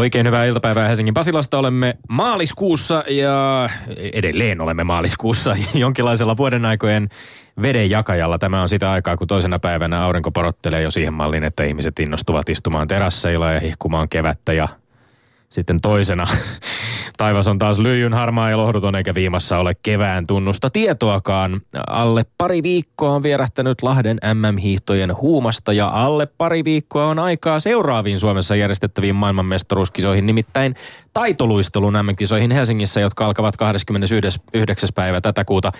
Oikein hyvää iltapäivää Helsingin Pasilasta. Olemme maaliskuussa ja edelleen olemme maaliskuussa jonkinlaisella vuoden aikojen vedenjakajalla. Tämä on sitä aikaa, kun toisena päivänä aurinko porottelee jo siihen malliin, että ihmiset innostuvat istumaan terasseilla ja hihkumaan kevättä ja sitten toisena taivas on taas lyijyn harmaa ja lohduton eikä viimassa ole kevään tunnusta tietoakaan. Alle pari viikkoa on vierähtänyt Lahden MM-hiihtojen huumasta ja alle pari viikkoa on aikaa seuraaviin Suomessa järjestettäviin maailmanmestaruuskisoihin, nimittäin taitoluistelun MM-kisoihin Helsingissä, jotka alkavat 29. päivä tätä kuuta.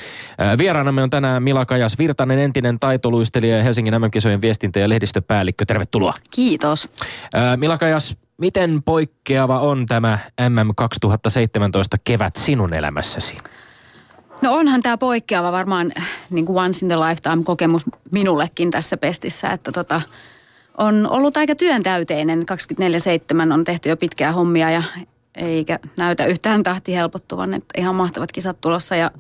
Vieraanamme on tänään Mila Kajas Virtanen, entinen taitoluistelija ja Helsingin MM-kisojen viestintä- ja lehdistöpäällikkö. Tervetuloa. Kiitos. Mila Kajas, Miten poikkeava on tämä MM 2017 kevät sinun elämässäsi? No onhan tämä poikkeava varmaan niin kuin once in the lifetime kokemus minullekin tässä pestissä, että tota, on ollut aika työntäyteinen. 24-7 on tehty jo pitkää hommia ja eikä näytä yhtään tahti helpottuvan. Että ihan mahtavat kisat tulossa ja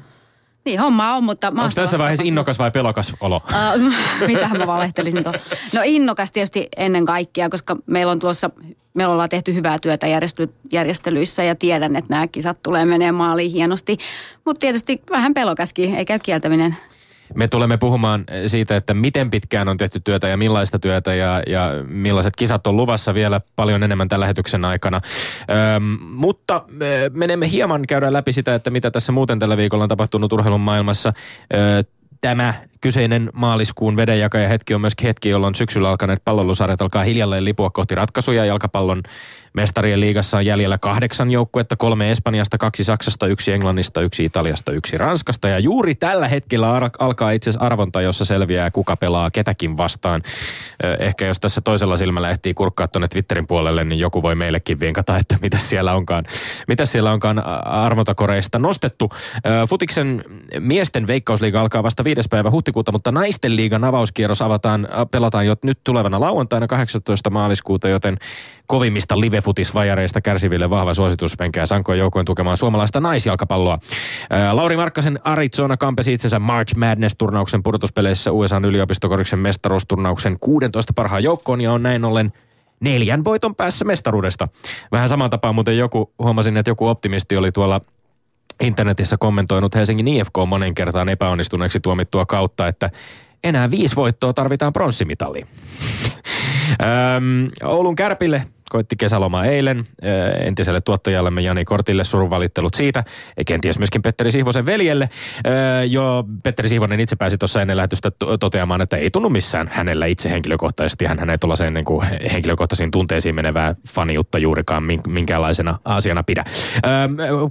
niin, homma on, mutta... Onko tässä vaiheessa innokas vai pelokas olo? Uh, mitähän mä valehtelisin tuon. No innokas tietysti ennen kaikkea, koska meillä on tuossa, me ollaan tehty hyvää työtä järjesty, järjestelyissä ja tiedän, että nämä kisat tulee menee maaliin hienosti. Mutta tietysti vähän pelokaskin, ei käy kieltäminen. Me tulemme puhumaan siitä, että miten pitkään on tehty työtä ja millaista työtä ja, ja millaiset kisat on luvassa vielä paljon enemmän tällä lähetyksen aikana. Öm, mutta menemme hieman käydä läpi sitä, että mitä tässä muuten tällä viikolla on tapahtunut urheilun maailmassa. Ö, tämä kyseinen maaliskuun vedenjakaja hetki on myöskin hetki, jolloin syksyllä alkaneet pallolusarjat alkaa hiljalleen lipua kohti ratkaisuja. Jalkapallon mestarien liigassa on jäljellä kahdeksan joukkuetta, kolme Espanjasta, kaksi Saksasta, yksi Englannista, yksi Italiasta, yksi Ranskasta. Ja juuri tällä hetkellä alkaa itse asiassa arvonta, jossa selviää, kuka pelaa ketäkin vastaan. Ehkä jos tässä toisella silmällä ehtii kurkkaa tuonne Twitterin puolelle, niin joku voi meillekin vinkata, että mitä siellä onkaan, mitä siellä onkaan arvontakoreista nostettu. Futiksen miesten veikkausliiga alkaa vasta viides päivä huhti huhtikuuta, mutta naisten liigan avauskierros avataan, äh, pelataan jo nyt tulevana lauantaina 18. maaliskuuta, joten kovimmista livefutisvajareista kärsiville vahva suositus menkää Sankoin joukoin tukemaan suomalaista naisjalkapalloa. Ää, äh, Lauri Markkasen Arizona kampesi itsensä March Madness-turnauksen pudotuspeleissä USA yliopistokoriksen mestaruusturnauksen 16 parhaan joukkoon ja on näin ollen neljän voiton päässä mestaruudesta. Vähän saman tapaan muuten joku, huomasin, että joku optimisti oli tuolla internetissä kommentoinut Helsingin IFK monen kertaan epäonnistuneeksi tuomittua kautta, että enää viisi voittoa tarvitaan pronssimitaliin. Oulun Kärpille koitti kesäloma eilen äh, entiselle tuottajallemme Jani Kortille surunvalittelut siitä, ja kenties myöskin Petteri Sihvosen veljelle. Äh, jo Petteri Sihvonen itse pääsi tuossa ennen lähetystä toteamaan, että ei tunnu missään hänellä itse henkilökohtaisesti. Hän ei tuollaiseen niin kuin henkilökohtaisiin tunteisiin menevää faniutta juurikaan minkäänlaisena asiana pidä.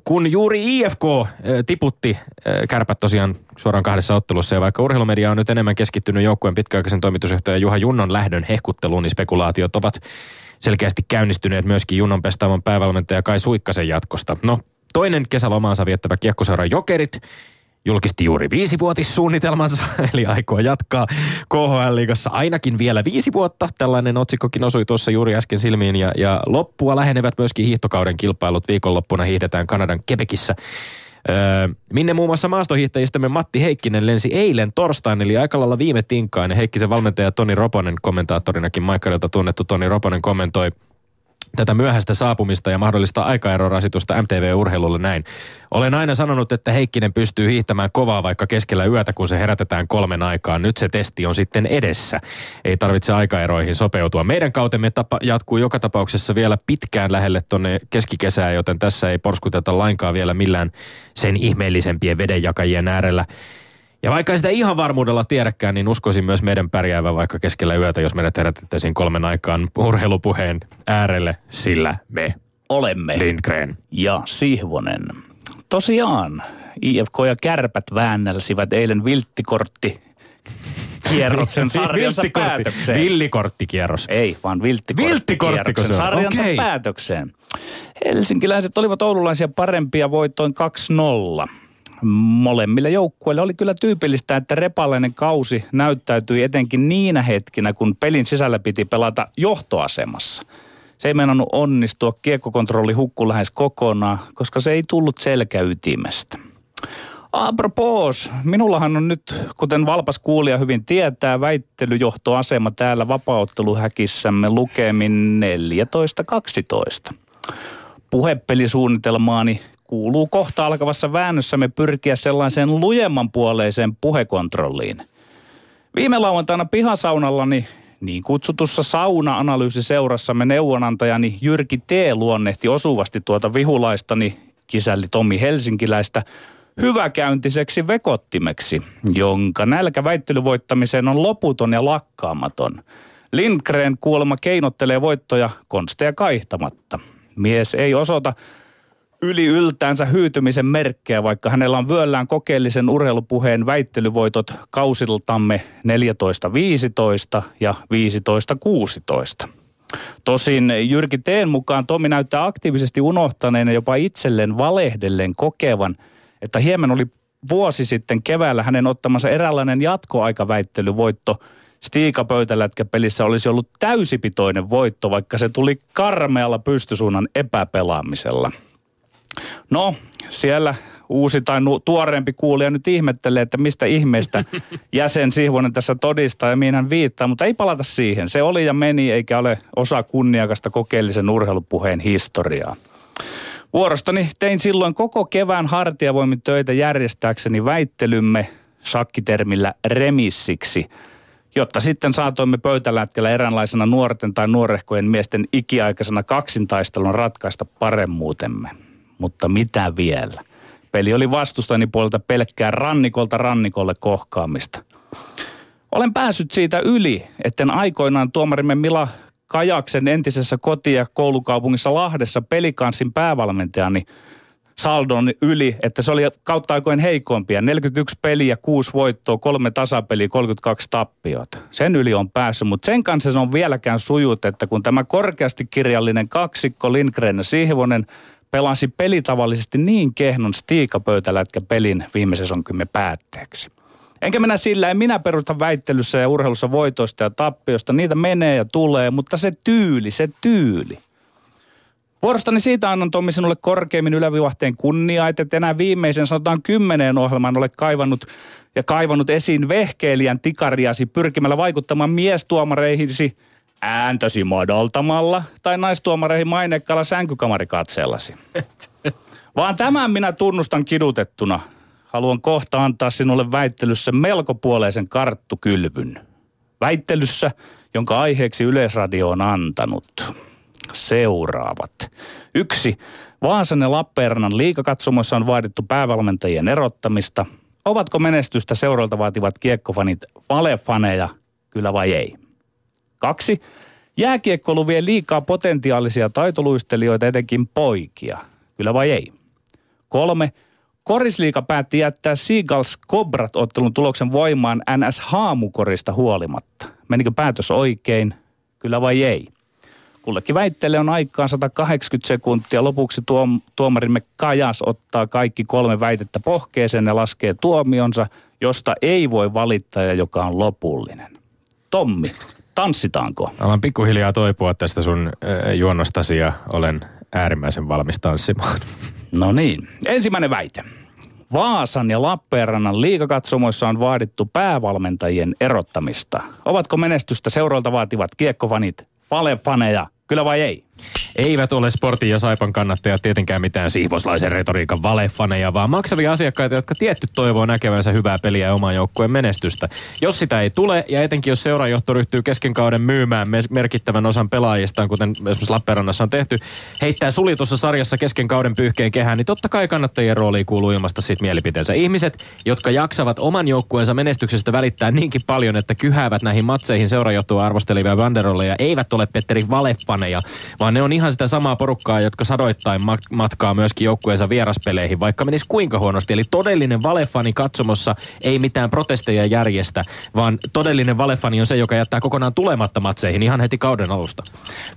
Kun juuri IFK äh, tiputti kärpät tosiaan suoraan kahdessa ottelussa. Ja vaikka urheilumedia on nyt enemmän keskittynyt joukkueen pitkäaikaisen toimitusjohtajan Juha Junnon lähdön hehkutteluun, niin spekulaatiot ovat selkeästi käynnistyneet myöskin Junnon pestaavan päävalmentaja Kai Suikkasen jatkosta. No, toinen kesälomaansa viettävä kiekkoseura Jokerit julkisti juuri viisivuotissuunnitelmansa, eli aikoo jatkaa KHL-liigassa ainakin vielä viisi vuotta. Tällainen otsikkokin osui tuossa juuri äsken silmiin, ja, ja loppua lähenevät myöskin hiihtokauden kilpailut. Viikonloppuna hiihdetään Kanadan Quebecissä Minne muun muassa maastohiihtäjistämme Matti Heikkinen lensi eilen torstain, eli aika lailla viime tinkaan. Heikkisen valmentaja Toni Roponen, kommentaattorinakin Maikkarilta tunnettu Toni Roponen kommentoi tätä myöhäistä saapumista ja mahdollista aikaerorasitusta MTV-urheilulle näin. Olen aina sanonut, että Heikkinen pystyy hiihtämään kovaa vaikka keskellä yötä, kun se herätetään kolmen aikaan. Nyt se testi on sitten edessä. Ei tarvitse aikaeroihin sopeutua. Meidän kautemme tapa jatkuu joka tapauksessa vielä pitkään lähelle tuonne keskikesään, joten tässä ei porskuteta lainkaan vielä millään sen ihmeellisempien vedenjakajien äärellä. Ja vaikka sitä ihan varmuudella tiedäkään, niin uskoisin myös meidän pärjäävän vaikka keskellä yötä, jos meidät herätettäisiin kolmen aikaan urheilupuheen äärelle, sillä me olemme. Lindgren. Ja Sihvonen. Tosiaan, IFK ja Kärpät väännälsivät eilen vilttikortti kierroksen sarjansa päätökseen. Villikorttikierros. Ei, vaan vilttikorttikierroksen sarjansa okay. päätökseen. Helsinkiläiset olivat oululaisia parempia voitoin 2-0 molemmille joukkueille oli kyllä tyypillistä, että repalainen kausi näyttäytyi etenkin niinä hetkinä, kun pelin sisällä piti pelata johtoasemassa. Se ei meinannut onnistua, kiekkokontrolli hukku lähes kokonaan, koska se ei tullut selkäytimestä. Apropos, minullahan on nyt, kuten valpas kuulija hyvin tietää, väittelyjohtoasema täällä vapautteluhäkissämme lukemin 14-12. Puhepelisuunnitelmaani kuuluu kohta alkavassa väännössämme pyrkiä sellaiseen lujemman puoleiseen puhekontrolliin. Viime lauantaina pihasaunallani niin kutsutussa sauna-analyysiseurassamme neuvonantajani Jyrki T. luonnehti osuvasti tuota vihulaistani kisälli Tomi Helsinkiläistä hyväkäyntiseksi vekottimeksi, jonka nälkä väittelyvoittamiseen on loputon ja lakkaamaton. Lindgren kuulemma keinottelee voittoja konsteja kaihtamatta. Mies ei osoita yli yltäänsä hyytymisen merkkejä, vaikka hänellä on vyöllään kokeellisen urheilupuheen väittelyvoitot kausiltamme 14-15 ja 15-16. Tosin Jyrki Teen mukaan Tomi näyttää aktiivisesti unohtaneen ja jopa itselleen valehdelleen kokevan, että hieman oli vuosi sitten keväällä hänen ottamansa eräänlainen jatkoaikaväittelyvoitto Stiika pöytälätkäpelissä olisi ollut täysipitoinen voitto, vaikka se tuli karmealla pystysuunnan epäpelaamisella – No, siellä uusi tai nu- tuoreempi kuulija nyt ihmettelee, että mistä ihmeestä jäsen Sihvonen tässä todistaa ja mihin hän viittaa, mutta ei palata siihen. Se oli ja meni eikä ole osa kunniakasta kokeellisen urheilupuheen historiaa. Vuorostani tein silloin koko kevään hartiavoimin töitä järjestääkseni väittelymme shakkitermillä remissiksi, jotta sitten saatoimme pöytälätkellä eräänlaisena nuorten tai nuorehkojen miesten ikiaikaisena kaksintaistelun ratkaista paremmuutemme mutta mitä vielä? Peli oli vastustani puolelta pelkkää rannikolta rannikolle kohkaamista. Olen päässyt siitä yli, etten aikoinaan tuomarimme Mila Kajaksen entisessä koti- ja koulukaupungissa Lahdessa pelikanssin päävalmentajani saldon yli, että se oli kautta aikojen heikompia. 41 peliä, 6 voittoa, kolme tasapeliä, 32 tappiota. Sen yli on päässyt, mutta sen kanssa se on vieläkään sujut, että kun tämä korkeasti kirjallinen kaksikko Lindgren ja Sihvonen pelasi pelitavallisesti niin kehnon stiikapöytälätkä pelin viime sesonkymme päätteeksi. Enkä minä sillä, en minä perusta väittelyssä ja urheilussa voitoista ja tappiosta. Niitä menee ja tulee, mutta se tyyli, se tyyli. Vuorostani siitä annan Tommi sinulle korkeimmin ylävivahteen kunnia, että enää viimeisen sanotaan kymmeneen ohjelman olet kaivannut ja kaivannut esiin vehkeilijän tikariasi pyrkimällä vaikuttamaan miestuomareihisi – ääntösi modoltamalla tai naistuomareihin mainekkaalla sänkykamarikatseellasi. Vaan tämän minä tunnustan kidutettuna. Haluan kohta antaa sinulle väittelyssä melkopuoleisen karttukylvyn. Väittelyssä, jonka aiheeksi Yleisradio on antanut. Seuraavat. Yksi. Vaasan ja Lappeenrannan liikakatsomoissa on vaadittu päävalmentajien erottamista. Ovatko menestystä seuralta vaativat kiekkofanit valefaneja, kyllä vai ei? Kaksi. Jääkiekkoilu vie liikaa potentiaalisia taitoluistelijoita, etenkin poikia. Kyllä vai ei? Kolme. Korisliika päätti jättää Seagulls Cobrat ottelun tuloksen voimaan NS Haamukorista huolimatta. Menikö päätös oikein? Kyllä vai ei? Kullekin väitteelle on aikaa 180 sekuntia. Lopuksi tuom- tuomarimme Kajas ottaa kaikki kolme väitettä pohkeeseen ja laskee tuomionsa, josta ei voi valittaa ja joka on lopullinen. Tommi, Tanssitaanko? Alan pikkuhiljaa toipua tästä sun äh, juonnostasi ja olen äärimmäisen valmis tanssimaan. No niin. Ensimmäinen väite. Vaasan ja Lappeenrannan liikakatsomoissa on vaadittu päävalmentajien erottamista. Ovatko menestystä seuralta vaativat kiekkovanit fale-faneja, kyllä vai ei? Eivät ole sportin ja saipan kannattajat tietenkään mitään siivoslaisen retoriikan valefaneja, vaan maksavia asiakkaita, jotka tietty toivoo näkevänsä hyvää peliä ja oman joukkueen menestystä. Jos sitä ei tule, ja etenkin jos seurajohto ryhtyy kesken kauden myymään merkittävän osan pelaajistaan, kuten esimerkiksi Lappeenrannassa on tehty, heittää sulitussa sarjassa kesken kauden pyyhkeen kehään, niin totta kai kannattajien rooliin kuuluu ilmasta siitä mielipiteensä. Ihmiset, jotka jaksavat oman joukkueensa menestyksestä välittää niinkin paljon, että kyhäävät näihin matseihin seurajohtoa arvostelivia banderolleja, eivät ole Petteri valefaneja, vaan ne on ihan sitä samaa porukkaa, jotka sadoittain matkaa myöskin joukkueensa vieraspeleihin, vaikka menisi kuinka huonosti. Eli todellinen valefani katsomossa ei mitään protesteja järjestä, vaan todellinen valefani on se, joka jättää kokonaan tulematta matseihin ihan heti kauden alusta.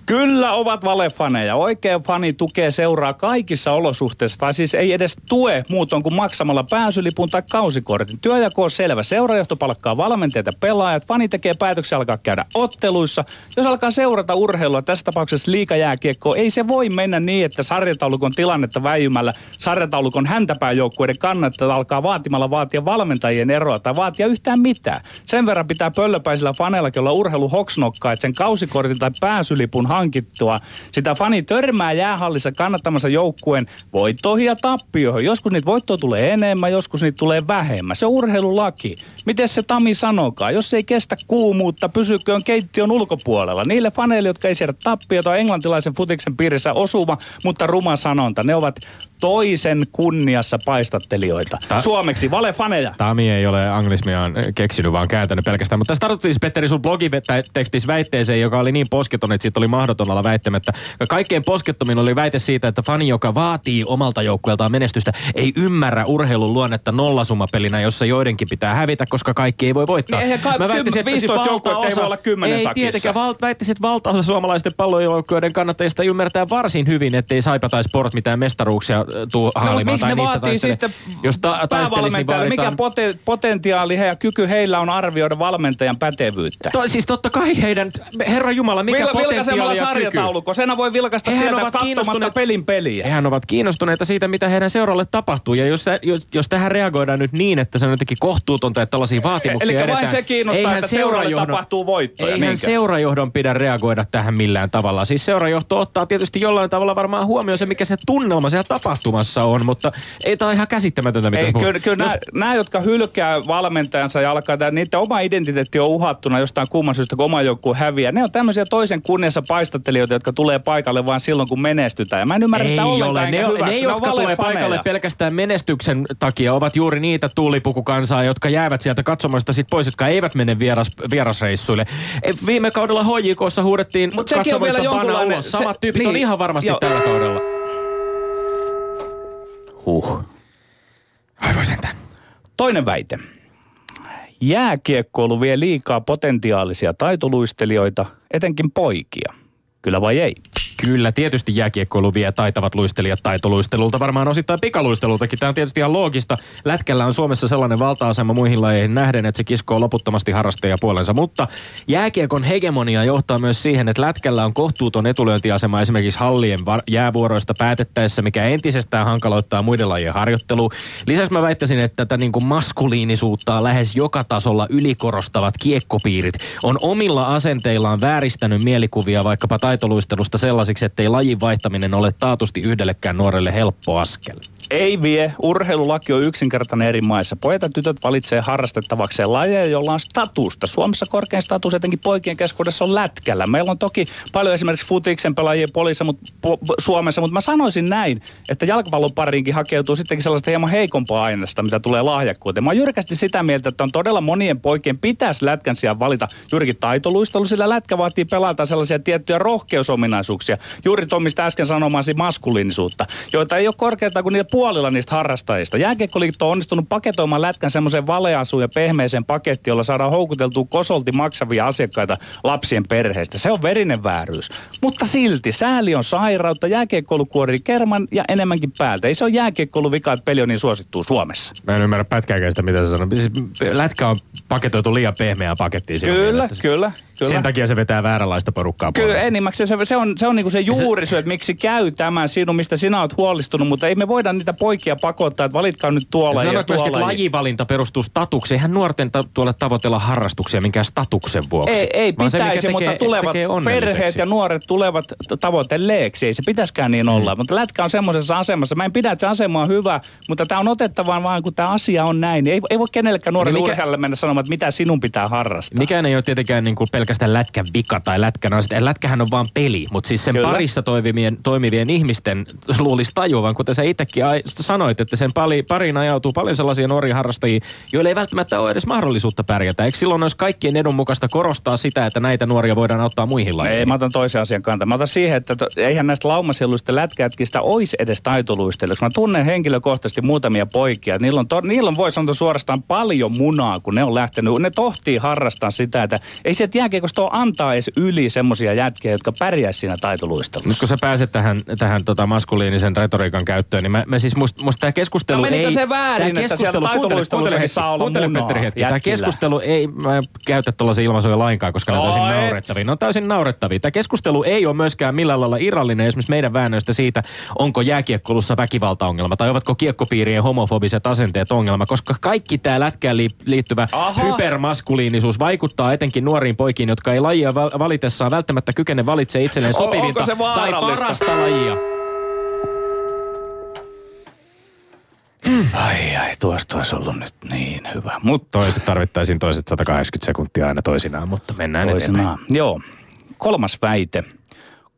Kyllä ovat valefaneja. Oikea fani tukee seuraa kaikissa olosuhteissa, tai siis ei edes tue muuton kuin maksamalla pääsylipun tai kausikortin. Työjako on selvä. Seurajohto palkkaa valmentajat ja pelaajat. Fani tekee päätöksiä alkaa käydä otteluissa. Jos alkaa seurata urheilua, tässä tapauksessa liika liikajääkiekko. Ei se voi mennä niin, että sarjataulukon tilannetta väijymällä sarjataulukon häntäpääjoukkueiden kannattaa alkaa vaatimalla vaatia valmentajien eroa tai vaatia yhtään mitään. Sen verran pitää pöllöpäisillä faneilla olla urheilu hoksnokkaa, että sen kausikortin tai pääsylipun hankittua. Sitä fani törmää jäähallissa kannattamassa joukkueen voittoihin ja tappioihin. Joskus niitä voittoja tulee enemmän, joskus niitä tulee vähemmän. Se on urheilulaki. Miten se Tami sanokaa? Jos ei kestä kuumuutta, pysyköön keittiön ulkopuolella. Niille faneille, jotka ei siedä tappiota, englantilaisen futiksen piirissä osuva, mutta ruma sanonta. Ne ovat toisen kunniassa paistattelijoita. Ta- Suomeksi valefaneja. Tami ei ole anglismiaan keksinyt, vaan kääntänyt pelkästään. Mutta tässä tartuttiin Petteri sun blogitekstissä väitteeseen, joka oli niin posketon, että siitä oli mahdoton olla väittämättä. Kaikkein poskettomin oli väite siitä, että fani, joka vaatii omalta joukkueeltaan menestystä, ei ymmärrä urheilun luonnetta nollasummapelinä, jossa joidenkin pitää hävitä, koska kaikki ei voi voittaa. Niin ka- Mä väittäisin, että 15 joukkuetta ei voi olla kymmenen Ei sakissa. tietenkään. Val- väittäisin, että valtaosa suomalaisten pallojoukkueiden kannattajista ymmärtää varsin hyvin, ettei Saipa tai Sport mitään mestaruuksia tuu no, haalimaan. tai niistä taistele. sitten jos ta- niin mikä poten- potentiaali he ja kyky heillä on arvioida valmentajan pätevyyttä? To, siis totta kai heidän, herra Jumala, mikä Vil- potentiaali ja kyky? Senä voi vilkaista Hehän sieltä ovat kiinnostuneita pelin peliä. Hehän ovat kiinnostuneita siitä, mitä heidän seuralle tapahtuu. Ja jos, jos, jos tähän reagoidaan nyt niin, että se on jotenkin kohtuutonta, että tällaisia vaatimuksia Eli vain se kiinnostaa, että seuralle tapahtuu voittoja. Eihän seurajohdon pidä reagoida tähän millään tavalla. Siis seurajohto ottaa tietysti jollain tavalla varmaan huomioon se, mikä se tunnelma siellä tapahtumassa on, mutta ei tämä ihan käsittämätöntä, mitä ei, Kyllä, kyllä Jos... nämä, jotka hylkää valmentajansa ja alkaa, tämä, niiden oma identiteetti on uhattuna jostain kumman syystä, kun oma joku häviää. Ne on tämmöisiä toisen kunniassa paistattelijoita, jotka tulee paikalle vain silloin, kun menestytään. Ja mä en ymmärrä ei sitä ole. Ne, ne, ne jotka tulee paikalle pelkästään menestyksen takia, ovat juuri niitä tuulipukukansaa, jotka jäävät sieltä katsomasta sit pois, jotka eivät mene vieras, vierasreissuille. E, viime kaudella HJKssa huudettiin Mut katsomasta pana ulos. Samat tyypit niin, on ihan varmasti jo, tällä kaudella. Huh. Aivan sentään. Toinen väite. Jääkiekkoilu vie liikaa potentiaalisia taitoluistelijoita, etenkin poikia. Kyllä vai ei? Kyllä, tietysti jääkiekkoilu vie taitavat luistelijat taitoluistelulta, varmaan osittain pikaluistelultakin. Tämä on tietysti ihan loogista. Lätkällä on Suomessa sellainen valta-asema muihin lajeihin nähden, että se kiskoo loputtomasti harrastaja puolensa. Mutta jääkiekon hegemonia johtaa myös siihen, että lätkällä on kohtuuton etulyöntiasema esimerkiksi hallien var- jäävuoroista päätettäessä, mikä entisestään hankaloittaa muiden lajien harjoittelua. Lisäksi mä väittäisin, että tätä niin kuin maskuliinisuutta lähes joka tasolla ylikorostavat kiekkopiirit on omilla asenteillaan vääristänyt mielikuvia vaikkapa taitoluistelusta sellaisiksi, sellaisiksi, ettei lajin vaihtaminen ole taatusti yhdellekään nuorelle helppo askel. Ei vie. Urheilulaki on yksinkertainen eri maissa. Pojat ja tytöt valitsee harrastettavakseen lajeja, jolla on statusta. Suomessa korkein status etenkin poikien keskuudessa on lätkällä. Meillä on toki paljon esimerkiksi futiksen pelaajia polissa, mut, po, Suomessa, mutta mä sanoisin näin, että jalkapallon pariinkin hakeutuu sittenkin sellaista hieman heikompaa aineesta, mitä tulee lahjakkuuteen. Mä oon jyrkästi sitä mieltä, että on todella monien poikien pitäisi lätkän sijaan valita juurikin taitoluistelu, sillä lätkä vaatii pelata sellaisia tiettyjä rohkeusominaisuuksia. Juuri tuo, mistä äsken sanomasi maskuliinisuutta, joita ei ole korkeata kuin niillä puolilla niistä harrastajista. Jääkiekkoliitto on onnistunut paketoimaan lätkän semmoisen valeasuun ja pehmeisen paketti, jolla saadaan houkuteltua kosolti maksavia asiakkaita lapsien perheistä. Se on verinen vääryys. Mutta silti sääli on sairautta, jääkiekkoilu kuori kerman ja enemmänkin päältä. Ei se ole jääkiekkoilu vika, että peli on niin suosittu Suomessa. Mä en ymmärrä pätkääkään sitä, mitä sä sanoo. Siis lätkä on paketoitu liian pehmeään pakettiin. Kyllä, kyllä. Kyllä. Sen takia se vetää vääränlaista porukkaa Kyllä, enimmäkseen se, se on, se on niinku se juurisyy, että miksi käy tämän sinun, mistä sinä olet huolestunut, mutta ei me voida niitä poikia pakottaa, että valitkaa nyt tuolla ja, ja tuolla. Myöskin, että lajivalinta perustuu statukseen. Eihän nuorten ta- tuolle tavoitella harrastuksia minkään statuksen vuoksi. Ei, ei pitäisi, se, tekee, mutta tulevat perheet ja nuoret tulevat tavoitelleeksi. Ei se pitäisikään niin olla. Mm. Mutta lätkä on semmoisessa asemassa. Mä en pidä, että se asema on hyvä, mutta tämä on otettava vaan, kun tämä asia on näin. Ei, ei voi kenellekään nuorelle niin mikä, mennä sanomaan, että mitä sinun pitää harrastaa. Mikään ei ole tietenkään niin kuin pelkästään lätkän vika tai lätkän asia. Lätkähän on vaan peli, mutta siis sen Kyllä. parissa toimivien, toimivien ihmisten luulisi tajuvan, kuten sä itsekin sanoit, että sen pari, pariin ajautuu paljon sellaisia nuoria harrastajia, joille ei välttämättä ole edes mahdollisuutta pärjätä. Eikö silloin olisi kaikkien edun mukaista korostaa sitä, että näitä nuoria voidaan auttaa muihin lajeihin? Ei, mä otan toisen asian kantaa. Mä otan siihen, että to, eihän näistä laumasieluista lätkätkistä olisi edes taitoluistelijoiksi. Mä tunnen henkilökohtaisesti muutamia poikia. Niillä on, to, niillä on voi sanoa suorastaan paljon munaa, kun ne on lähtenyt. Ne tohtii harrastaa sitä, että ei sieltä jääkiekosta antaa edes yli semmoisia jätkiä, jotka pärjäisivät siinä taitoluistelussa. Nyt kun sä pääset tähän, tähän tota maskuliinisen retoriikan käyttöön, niin mä, mä siis musta, musta tämä keskustelu no, ei... se väärin, tämä keskustelu, että kuuntele, kuuntele, saa olla kuuntele Petteri hetki. Tämä keskustelu ei, mä en käytä tuollaisia ilmaisuja lainkaan, koska ne on täysin naurettavia. Ne on täysin naurettavia. Tämä keskustelu ei ole myöskään millään lailla irrallinen esimerkiksi meidän väännöistä siitä, onko jääkiekkolussa väkivaltaongelma tai ovatko kiekkopiirien homofobiset asenteet ongelma, koska kaikki tämä lätkään liittyvä Aha. hypermaskuliinisuus vaikuttaa etenkin nuoriin poikiin, jotka ei lajia valitessaan välttämättä kykene valitsemaan itselleen sopivinta tai parasta lajia. Ai ai, tuosta olisi ollut nyt niin hyvä. Mutta toiset tarvittaisiin toiset 180 sekuntia aina toisinaan, mutta mennään toisinaan. eteenpäin. Joo. Kolmas väite.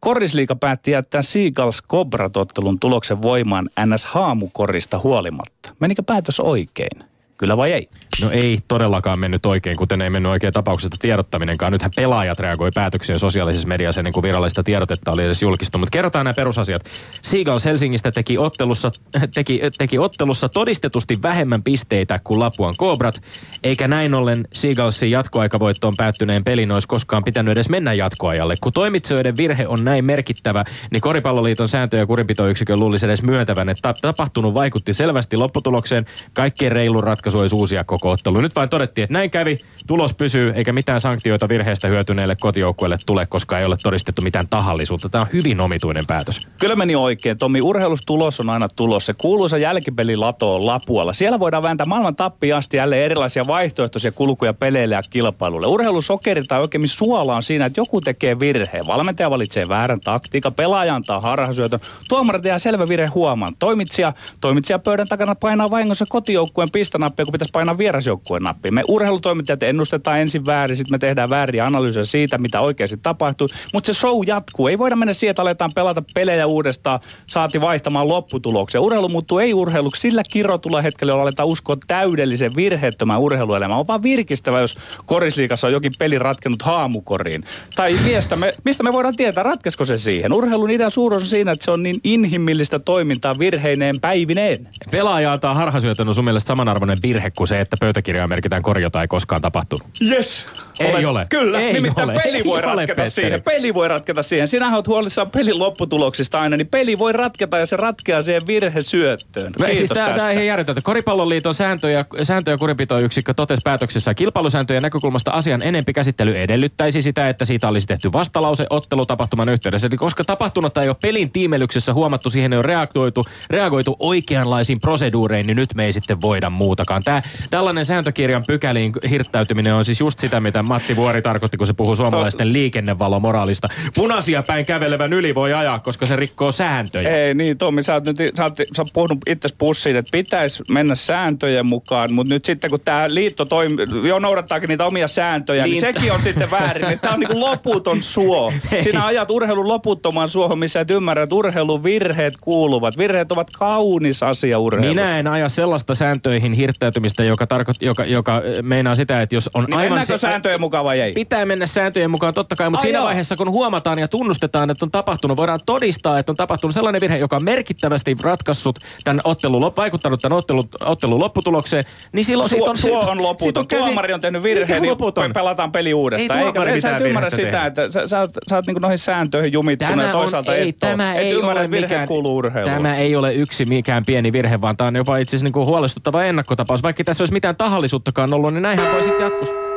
Korisliika päätti jättää Seagulls Cobra-tottelun tuloksen voimaan NS Haamukorista huolimatta. Menikö päätös oikein? Kyllä vai ei? No ei todellakaan mennyt oikein, kuten ei mennyt oikein tapauksesta tiedottaminenkaan. Nythän pelaajat reagoi päätöksiin sosiaalisessa mediassa ennen kuin virallista tiedotetta oli edes julkistunut. Mutta kerrotaan nämä perusasiat. Seagulls Helsingistä teki ottelussa, teki, teki ottelussa todistetusti vähemmän pisteitä kuin Lapuan Cobrat, eikä näin ollen Seagullsin jatkoaikavoittoon päättyneen pelin olisi koskaan pitänyt edes mennä jatkoajalle. Kun toimitsijoiden virhe on näin merkittävä, niin Koripalloliiton sääntö- ja kurinpitoyksikön luulisi edes myöntävän, että tapahtunut vaikutti selvästi lopputulokseen. Kaikkein reilu ratkaisu olisi uusia koko ottelu. Nyt vain todettiin, että näin kävi, tulos pysyy, eikä mitään sanktioita virheestä hyötyneille kotijoukkueille tule, koska ei ole todistettu mitään tahallisuutta. Tämä on hyvin omituinen päätös. Kyllä meni oikein. Tommi, urheilustulos on aina tulos. Se kuuluisa jälkipelilato on Lapualla. Siellä voidaan vääntää maailman tappiin asti jälleen erilaisia vaihtoehtoisia kulkuja peleille ja kilpailuille. Urheilusokeri tai oikein suola on siinä, että joku tekee virheen. Valmentaja valitsee väärän taktiikan, pelaaja antaa harhasyötön. Tuomari tehdään selvä virhe huomaan. Toimitsija, toimitsija pöydän takana painaa vahingossa kotijoukkueen pistanappia nappia, kun pitäisi painaa vierasjoukkueen nappia. Me urheilutoimittajat ennustetaan ensin väärin, sitten me tehdään vääriä analyysejä siitä, mitä oikeasti tapahtuu. Mutta se show jatkuu. Ei voida mennä sieltä, aletaan pelata pelejä uudestaan, saati vaihtamaan lopputuloksia. Urheilu muuttuu ei urheiluksi sillä kirrotulla hetkellä, jolla aletaan uskoa täydellisen virheettömän urheiluelämään. On vaan virkistävä, jos korisliikassa on jokin peli ratkennut haamukoriin. Tai mistä me, mistä me voidaan tietää, ratkesko se siihen. Urheilun idean suuruus on siinä, että se on niin inhimillistä toimintaa virheineen päivineen. Pelaaja antaa harhasyötön on sun mielestä samanarvoinen virhe kuin se, että pöytäkirjaan merkitään korjota ei koskaan tapahtunut. Yes. Ei ole. Kyllä, ei nimittäin ole. peli voi ei ratketa ole, siihen. Peli voi ratketa siihen. Sinä olet huolissaan pelin lopputuloksista aina, niin peli voi ratketa ja se ratkeaa siihen virhesyöttöön. Kiitos siis tämä, tämä ei järjetä. Koripalloliiton sääntö- ja, sääntö- ja kurinpitoyksikkö totesi päätöksessä kilpailusääntöjen näkökulmasta asian enempi käsittely edellyttäisi sitä, että siitä olisi tehty vastalause ottelutapahtuman yhteydessä. Eli koska tapahtunutta ei ole pelin tiimelyksessä huomattu, siihen ei ole reagoitu, reagoitu oikeanlaisiin proseduureihin, niin nyt me ei sitten voida muutakaan. Tämä, tällainen sääntökirjan pykäliin hirttäytyminen on siis just sitä, mitä Matti Vuori tarkoitti, kun se puhuu suomalaisten liikennevalomoraalista. Punaisia päin kävelevän yli voi ajaa, koska se rikkoo sääntöjä. Ei niin, Tommi, sä oot, nyt, sä oot, sä oot puhunut itse pussiin, että pitäisi mennä sääntöjen mukaan, mutta nyt sitten kun tämä liitto toimii, jo noudattaakin niitä omia sääntöjä, niin, niin sekin on sitten väärin. Tämä on niin kuin loputon suo. Sinä ajat urheilun loputtomaan suohon, missä et ymmärrä, että urheilun virheet kuuluvat. Virheet ovat kaunis asia urheilussa. Minä en aja sellaista sääntöihin hirttäytymistä, joka, tarkoit, joka, joka meinaa sitä, että jos on niin aivan... Se, sääntöjen mukaan vai ei? Pitää mennä sääntöjen mukaan totta kai, mutta Ai siinä joo. vaiheessa kun huomataan ja tunnustetaan, että on tapahtunut, voidaan todistaa, että on tapahtunut sellainen virhe, joka on merkittävästi ratkaissut tämän ottelun, vaikuttanut tämän ottelun, ottelun lopputulokseen, niin silloin Suo, siitä on... Suo on loputon. On käsi... Tuomari on tehnyt virheen, niin loputon? pelataan peli uudestaan. Ei Eikä, sä et ymmärrä sitä, tehdä. että sä, sä, sä oot niin noihin sääntöihin jumittunut ja toisaalta on, ei, Tämä et ei ymmärrä, ole mikään, kuuluu urheiluun. Tämä ei ole yksi mikään pieni virhe, vaan tämä on jopa itse asiassa niin huolestuttava ennakkotapaus. Vaikka tässä olisi mitään tahallisuuttakaan ollut, niin näinhän voi sitten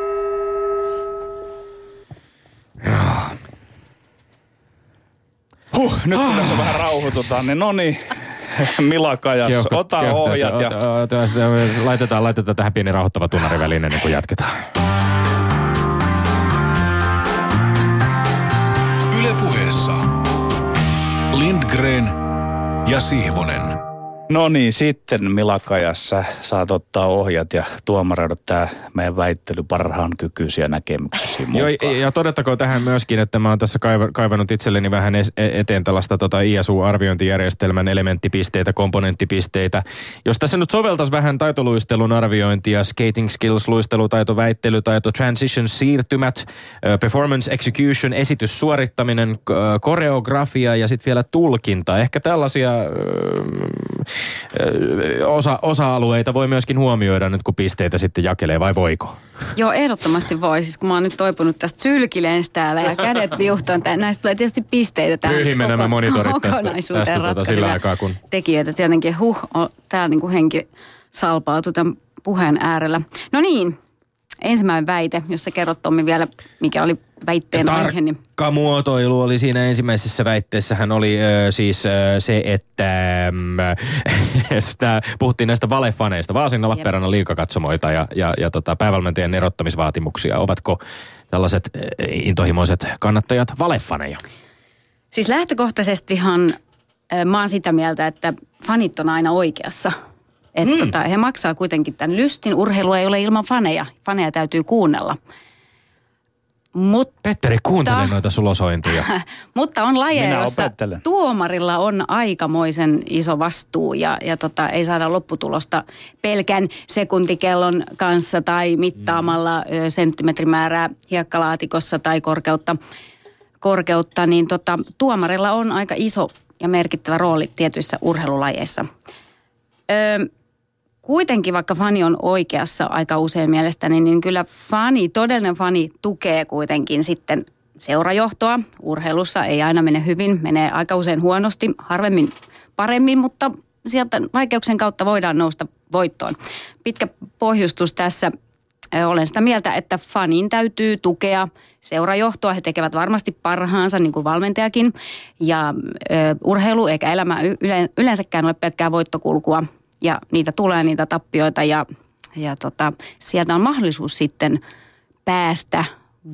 Huh, nyt kun tässä vähän rauhoitutaan, niin no niin. Mila Kajas, keuhko, ota keuhko, ohjat. Ja... Laitetaan, laitetaan tähän pieni rauhoittava tunnari väliin ennen kuin jatketaan. Ylepuheessa Lindgren ja Sihvonen. No niin, sitten Milakajassa saat ottaa ohjat ja tuomaroida tämä meidän väittely parhaan kykyisiä näkemyksiä mukaan. Joo, ja todettakoon tähän myöskin, että mä oon tässä kaivannut itselleni vähän e- eteen tällaista tota ISU-arviointijärjestelmän elementtipisteitä, komponenttipisteitä. Jos tässä nyt soveltaisi vähän taitoluistelun arviointia, skating skills, luistelutaito, väittelytaito, transition, siirtymät, performance execution, esityssuorittaminen, koreografia ja sitten vielä tulkinta. Ehkä tällaisia osa, osa-alueita voi myöskin huomioida nyt, kun pisteitä sitten jakelee, vai voiko? Joo, ehdottomasti voi. Siis kun mä oon nyt toipunut tästä sylkileens täällä ja kädet viuhtoon, näistä tulee tietysti pisteitä tähän Pyyhimme nämä monitorit tästä, tästä tuota, sillä aikaa, kun... Tekijöitä tietenkin, huh, täällä niin kuin henki salpautui tämän puheen äärellä. No niin, ensimmäinen väite, jos sä kerrot Tommi vielä, mikä oli väitteen aihe. Niin... Tarkka muotoilu oli siinä ensimmäisessä väitteessä. Hän oli ö, siis ö, se, että sitä, puhuttiin näistä valefaneista. Vaasin Lappeenrannan liikakatsomoita ja, ja, ja tota, päävalmentajan erottamisvaatimuksia. Ovatko tällaiset intohimoiset kannattajat valefaneja? Siis lähtökohtaisestihan mä oon sitä mieltä, että fanit on aina oikeassa – että mm. tota, he maksaa kuitenkin tämän lystin. Urheilu ei ole ilman faneja. Faneja täytyy kuunnella. Mutta, Petteri, kuuntele noita sulosointuja. mutta on lajeja, joissa tuomarilla on aikamoisen iso vastuu ja, ja tota, ei saada lopputulosta pelkän sekuntikellon kanssa tai mittaamalla mm. senttimetrimäärää hiekkalaatikossa tai korkeutta, korkeutta niin tota, tuomarilla on aika iso ja merkittävä rooli tietyissä urheilulajeissa. Öö, kuitenkin vaikka fani on oikeassa aika usein mielestäni, niin kyllä fani, todellinen fani tukee kuitenkin sitten seurajohtoa. Urheilussa ei aina mene hyvin, menee aika usein huonosti, harvemmin paremmin, mutta sieltä vaikeuksien kautta voidaan nousta voittoon. Pitkä pohjustus tässä. Olen sitä mieltä, että fanin täytyy tukea seurajohtoa. He tekevät varmasti parhaansa, niin kuin valmentajakin. Ja ö, urheilu eikä elämä yleensäkään ole pelkkää voittokulkua ja niitä tulee niitä tappioita ja, ja tota, sieltä on mahdollisuus sitten päästä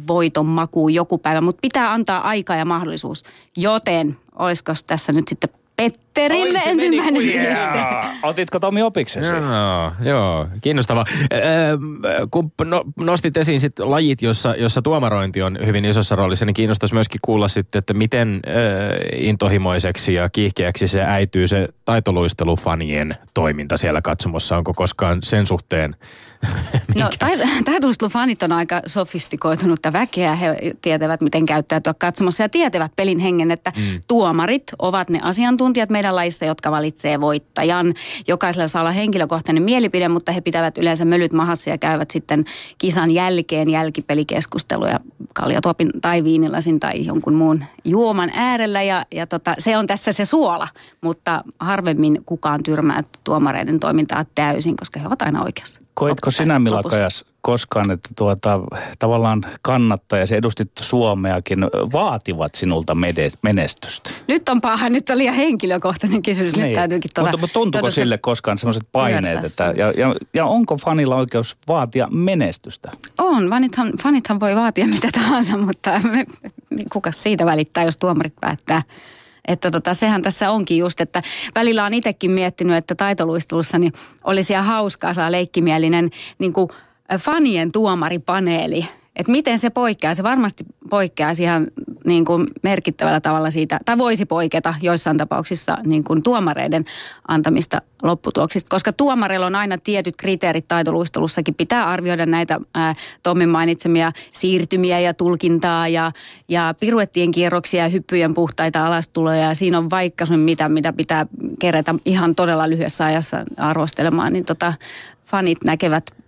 voiton makuun joku päivä, mutta pitää antaa aika ja mahdollisuus. Joten olisiko tässä nyt sitten Petterille Oi, ensimmäinen piste. Otitko Tomi opiksesi? Joo, joo, kiinnostavaa. kun no, nostit esiin sit lajit, jossa, jossa tuomarointi on hyvin isossa roolissa, niin kiinnostaisi myöskin kuulla sitten, että miten äh, intohimoiseksi ja kiihkeäksi se äityy se taitoluistelufanien toiminta siellä katsomossa. Onko koskaan sen suhteen No fanit on aika sofistikoitunutta väkeä. He tietävät, miten käyttäytyä katsomassa ja tietävät pelin hengen, että mm. tuomarit ovat ne asiantuntijat meidän laissa, jotka valitsee voittajan. Jokaisella saa olla henkilökohtainen mielipide, mutta he pitävät yleensä mölyt mahassa ja käyvät sitten kisan jälkeen jälkipelikeskusteluja kaljatuopin tai viinilasin tai jonkun muun juoman äärellä. Ja, ja tota, se on tässä se suola, mutta harvemmin kukaan tyrmää tuomareiden toimintaa täysin, koska he ovat aina oikeassa. Koitko sinä Mila Kajas koskaan, että tuota, tavallaan kannattaja, se edustit Suomeakin, vaativat sinulta menestystä? Nyt on paha, nyt on liian henkilökohtainen kysymys, niin. nyt täytyykin tuota, mutta, mutta tuntuuko tuota, sille koskaan sellaiset paineet, että, ja, ja, ja onko fanilla oikeus vaatia menestystä? On, fanithan, fanithan voi vaatia mitä tahansa, mutta me, kuka siitä välittää, jos tuomarit päättää että tota, sehän tässä onkin just, että välillä on itsekin miettinyt, että taitoluistelussa niin olisi ihan hauskaa saa leikkimielinen niin kuin fanien tuomaripaneeli – että miten se poikkeaa. Se varmasti poikkeaa ihan niin kuin merkittävällä tavalla siitä, tai voisi poiketa joissain tapauksissa niin kuin tuomareiden antamista lopputuloksista, koska tuomareilla on aina tietyt kriteerit taitoluistelussakin. Pitää arvioida näitä ää, Tommin mainitsemia siirtymiä ja tulkintaa ja, ja piruettien kierroksia ja hyppyjen puhtaita alastuloja. Ja siinä on vaikka sun mitä, mitä pitää kerätä ihan todella lyhyessä ajassa arvostelemaan, niin tota, fanit näkevät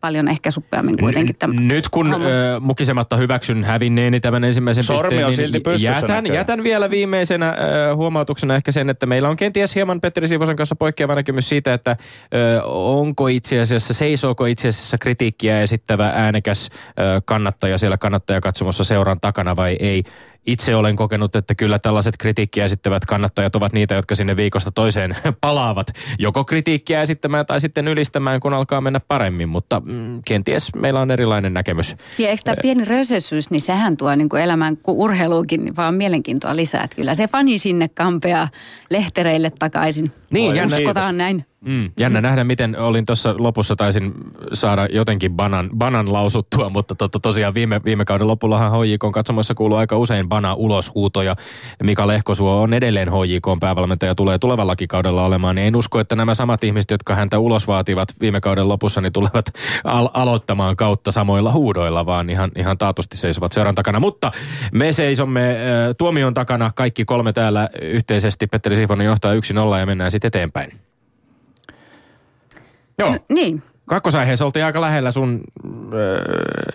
paljon ehkä suppeammin kuitenkin. Tämän Nyt kun ö, mukisematta hyväksyn hävinneeni tämän ensimmäisen Sormi pisteen, on silti niin jätän, jätän vielä viimeisenä ö, huomautuksena ehkä sen, että meillä on kenties hieman Petteri Siivosen kanssa poikkeava näkemys siitä, että ö, onko itse asiassa, seisooko itse asiassa kritiikkiä esittävä äänekäs ö, kannattaja siellä kannattajakatsomossa seuran takana vai ei itse olen kokenut, että kyllä tällaiset kritiikkiä esittävät kannattajat ovat niitä, jotka sinne viikosta toiseen palaavat. Joko kritiikkiä esittämään tai sitten ylistämään, kun alkaa mennä paremmin, mutta mm, kenties meillä on erilainen näkemys. Ja eikö tämä pieni rösösyys, niin sehän tuo niin kuin elämään kuin urheiluukin vaan mielenkiintoa lisää. Että kyllä se fani sinne kampeaa lehtereille takaisin. Niin. Uskotaan näin. Mm, jännä nähdä, miten olin tuossa lopussa taisin saada jotenkin banan, banan lausuttua, mutta to, to, tosiaan viime, viime kauden lopullahan HJK katsomassa kuuluu aika usein bana uloshuuto ja Mika Lehkosuo on edelleen HJK päävalmentaja tulee tulevallakin kaudella olemaan, niin en usko, että nämä samat ihmiset, jotka häntä ulos vaativat viime kauden lopussa, niin tulevat al- aloittamaan kautta samoilla huudoilla, vaan ihan, ihan taatusti seisovat seuran takana. Mutta me seisomme äh, tuomion takana kaikki kolme täällä yhteisesti. Petteri Sifonen johtaa 1-0 ja mennään sitten eteenpäin. Joo. N- niin. Kakkosaiheessa oltiin aika lähellä sun öö,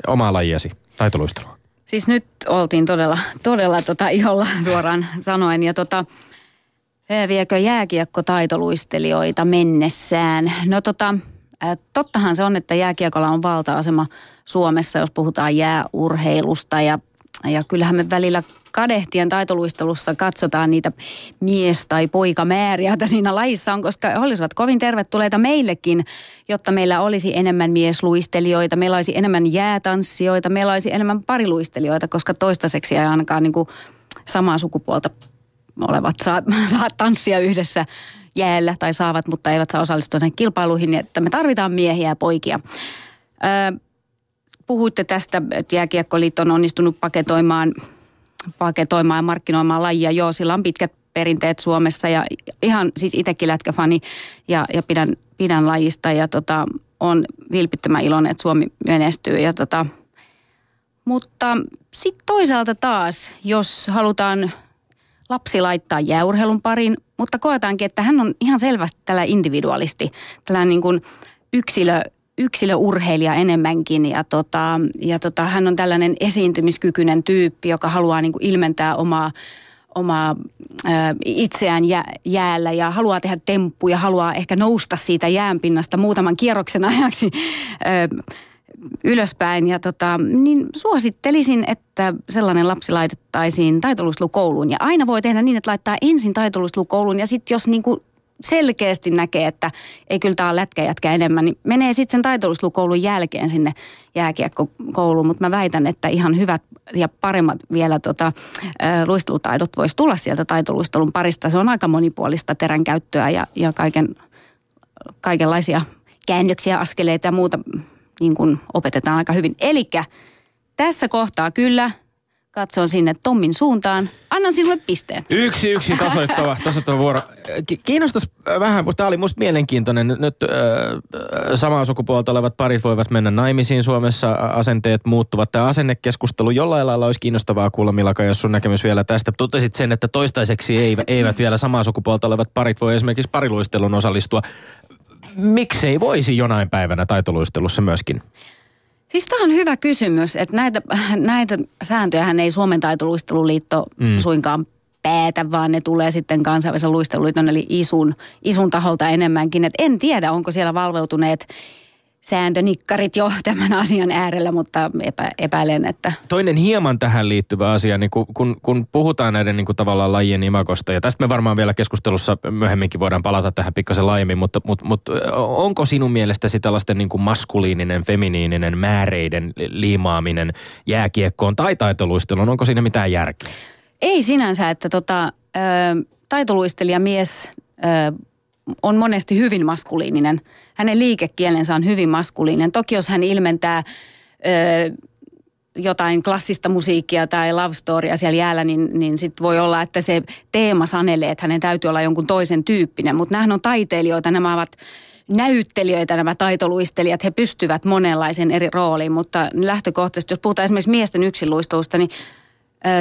omaa lajiasi, taitoluistelua. Siis nyt oltiin todella, todella tota iholla suoraan sanoen. Ja tota, viekö jääkiekko taitoluistelijoita mennessään? No tota, tottahan se on, että jääkiekolla on valta-asema Suomessa, jos puhutaan jääurheilusta. Ja, ja kyllähän me välillä kadehtien taitoluistelussa katsotaan niitä mies- tai poikamääriä, joita siinä lajissa on, koska he olisivat kovin tervetulleita meillekin, jotta meillä olisi enemmän miesluistelijoita, meillä olisi enemmän jäätanssijoita, meillä olisi enemmän pariluistelijoita, koska toistaiseksi ei ainakaan niin kuin samaa sukupuolta olevat saa, saa tanssia yhdessä jäällä tai saavat, mutta eivät saa osallistua näihin kilpailuihin, niin että me tarvitaan miehiä ja poikia. Öö, puhuitte tästä, että Jääkiekkoliitto on onnistunut paketoimaan paketoimaan ja markkinoimaan lajia. Joo, sillä on pitkät perinteet Suomessa ja ihan siis itsekin lätkäfani ja, ja pidän, pidän lajista ja tota, on vilpittömän iloinen, että Suomi menestyy. Ja tota, mutta sitten toisaalta taas, jos halutaan lapsi laittaa jääurheilun pariin, mutta koetaankin, että hän on ihan selvästi tällä individualisti, tällä niin kuin yksilö, yksilöurheilija enemmänkin ja, tota, ja tota, hän on tällainen esiintymiskykyinen tyyppi, joka haluaa niin kuin ilmentää omaa, omaa ö, itseään jä, jäällä ja haluaa tehdä temppuja, haluaa ehkä nousta siitä jäänpinnasta muutaman kierroksen ajaksi ö, ylöspäin. Ja tota, niin suosittelisin, että sellainen lapsi laitettaisiin taitoluistelukouluun. Ja aina voi tehdä niin, että laittaa ensin taitoluistelukouluun ja sitten jos niin kuin selkeästi näkee, että ei kyllä tämä ole lätkäjätkä enemmän, niin menee sitten sen taitoluslukoulun jälkeen sinne jääkiekkokouluun, mutta mä väitän, että ihan hyvät ja paremmat vielä tota, luistelutaidot voisi tulla sieltä taitoluistelun parista. Se on aika monipuolista terän käyttöä ja, ja kaiken, kaikenlaisia käännöksiä, askeleita ja muuta niin kuin opetetaan aika hyvin. Eli tässä kohtaa kyllä – katson sinne Tommin suuntaan. Annan sinulle pisteen. Yksi, yksi tasoittava, tasoittava vuoro. Kiinnostaisi vähän, tämä oli musta mielenkiintoinen. Nyt äh, samaa sukupuolta olevat parit voivat mennä naimisiin Suomessa, asenteet muuttuvat. Tämä asennekeskustelu jollain lailla olisi kiinnostavaa kuulla, Milaka, jos sun näkemys vielä tästä. Totesit sen, että toistaiseksi eivät, eivät vielä samaa sukupuolta olevat parit voi esimerkiksi pariluistelun osallistua. Miksei voisi jonain päivänä taitoluistelussa myöskin? Siis tämä on hyvä kysymys, että näitä, näitä sääntöjähän ei Suomen taitoluisteluliitto mm. suinkaan päätä, vaan ne tulee sitten kansainvälisen luisteluliiton eli ISUN, ISUN taholta enemmänkin. Et en tiedä, onko siellä valveutuneet sääntönikkarit jo tämän asian äärellä, mutta epä, epäilen, että... Toinen hieman tähän liittyvä asia, niin kun, kun, kun puhutaan näiden niin kuin tavallaan lajien imakosta, ja tästä me varmaan vielä keskustelussa myöhemminkin voidaan palata tähän pikkasen laajemmin, mutta, mutta, mutta onko sinun mielestäsi tällaisten niin kuin maskuliininen, feminiininen määreiden liimaaminen jääkiekkoon tai taitoluisteluun, onko siinä mitään järkeä? Ei sinänsä, että tota, taitoluistelija mies on monesti hyvin maskuliininen. Hänen liikekielensä on hyvin maskuliininen. Toki jos hän ilmentää ö, jotain klassista musiikkia tai love storya siellä jäällä, niin, niin sitten voi olla, että se teema sanelee, että hänen täytyy olla jonkun toisen tyyppinen. Mutta nämä on taiteilijoita, nämä ovat näyttelijöitä nämä taitoluistelijat, he pystyvät monenlaisen eri rooliin, mutta lähtökohtaisesti, jos puhutaan esimerkiksi miesten yksinluistelusta, niin